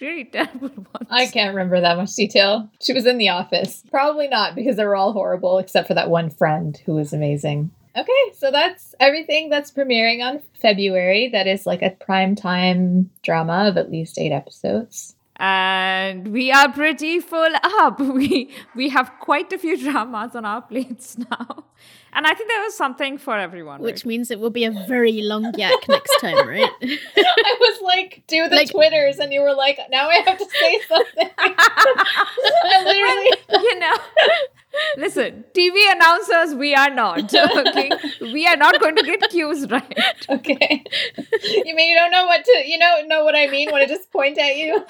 really terrible ones. I can't remember that much detail. She was in the office. Probably not because they were all horrible except for that one friend who was amazing. Okay, so that's everything that's premiering on February. That is like a prime time drama of at least eight episodes. And we are pretty full up. We we have quite a few dramas on our plates now, and I think there was something for everyone. Which right? means it will be a very long yak next time, right? I was like, do the Like- Twitters, and you were like, now I have to say something. I literally. you know. Listen, TV announcers, we are not. Okay, we are not going to get cues right. Okay. You mean you don't know what to, you don't know what I mean when I just point at you?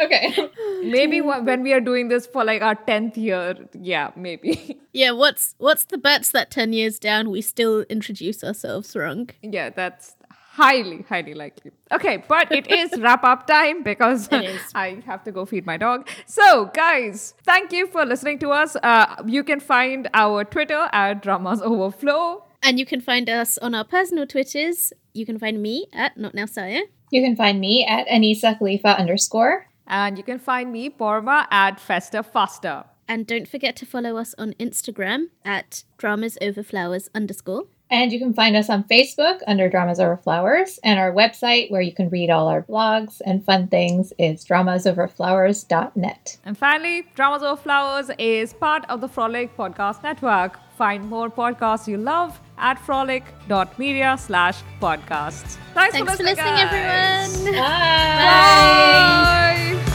Okay. Maybe wh- when we are doing this for like our tenth year, yeah, maybe. yeah, what's what's the bets that ten years down we still introduce ourselves wrong? Yeah, that's highly, highly likely. Okay, but it is wrap up time because I have to go feed my dog. So, guys, thank you for listening to us. Uh, you can find our Twitter at Dramas Overflow. And you can find us on our personal Twitters. You can find me at Not Now Saya. You can find me at Anisa Khalifa underscore. And you can find me, Paroma, at Festa Faster. And don't forget to follow us on Instagram at Dramas Over Flowers underscore. And you can find us on Facebook under Dramas Over Flowers. And our website, where you can read all our blogs and fun things, is dramasoverflowers.net. And finally, Dramas Over Flowers is part of the Frolic Podcast Network. Find more podcasts you love at frolic.media slash podcasts. Thanks, Thanks for listening, listening, guys. everyone. Bye. Bye.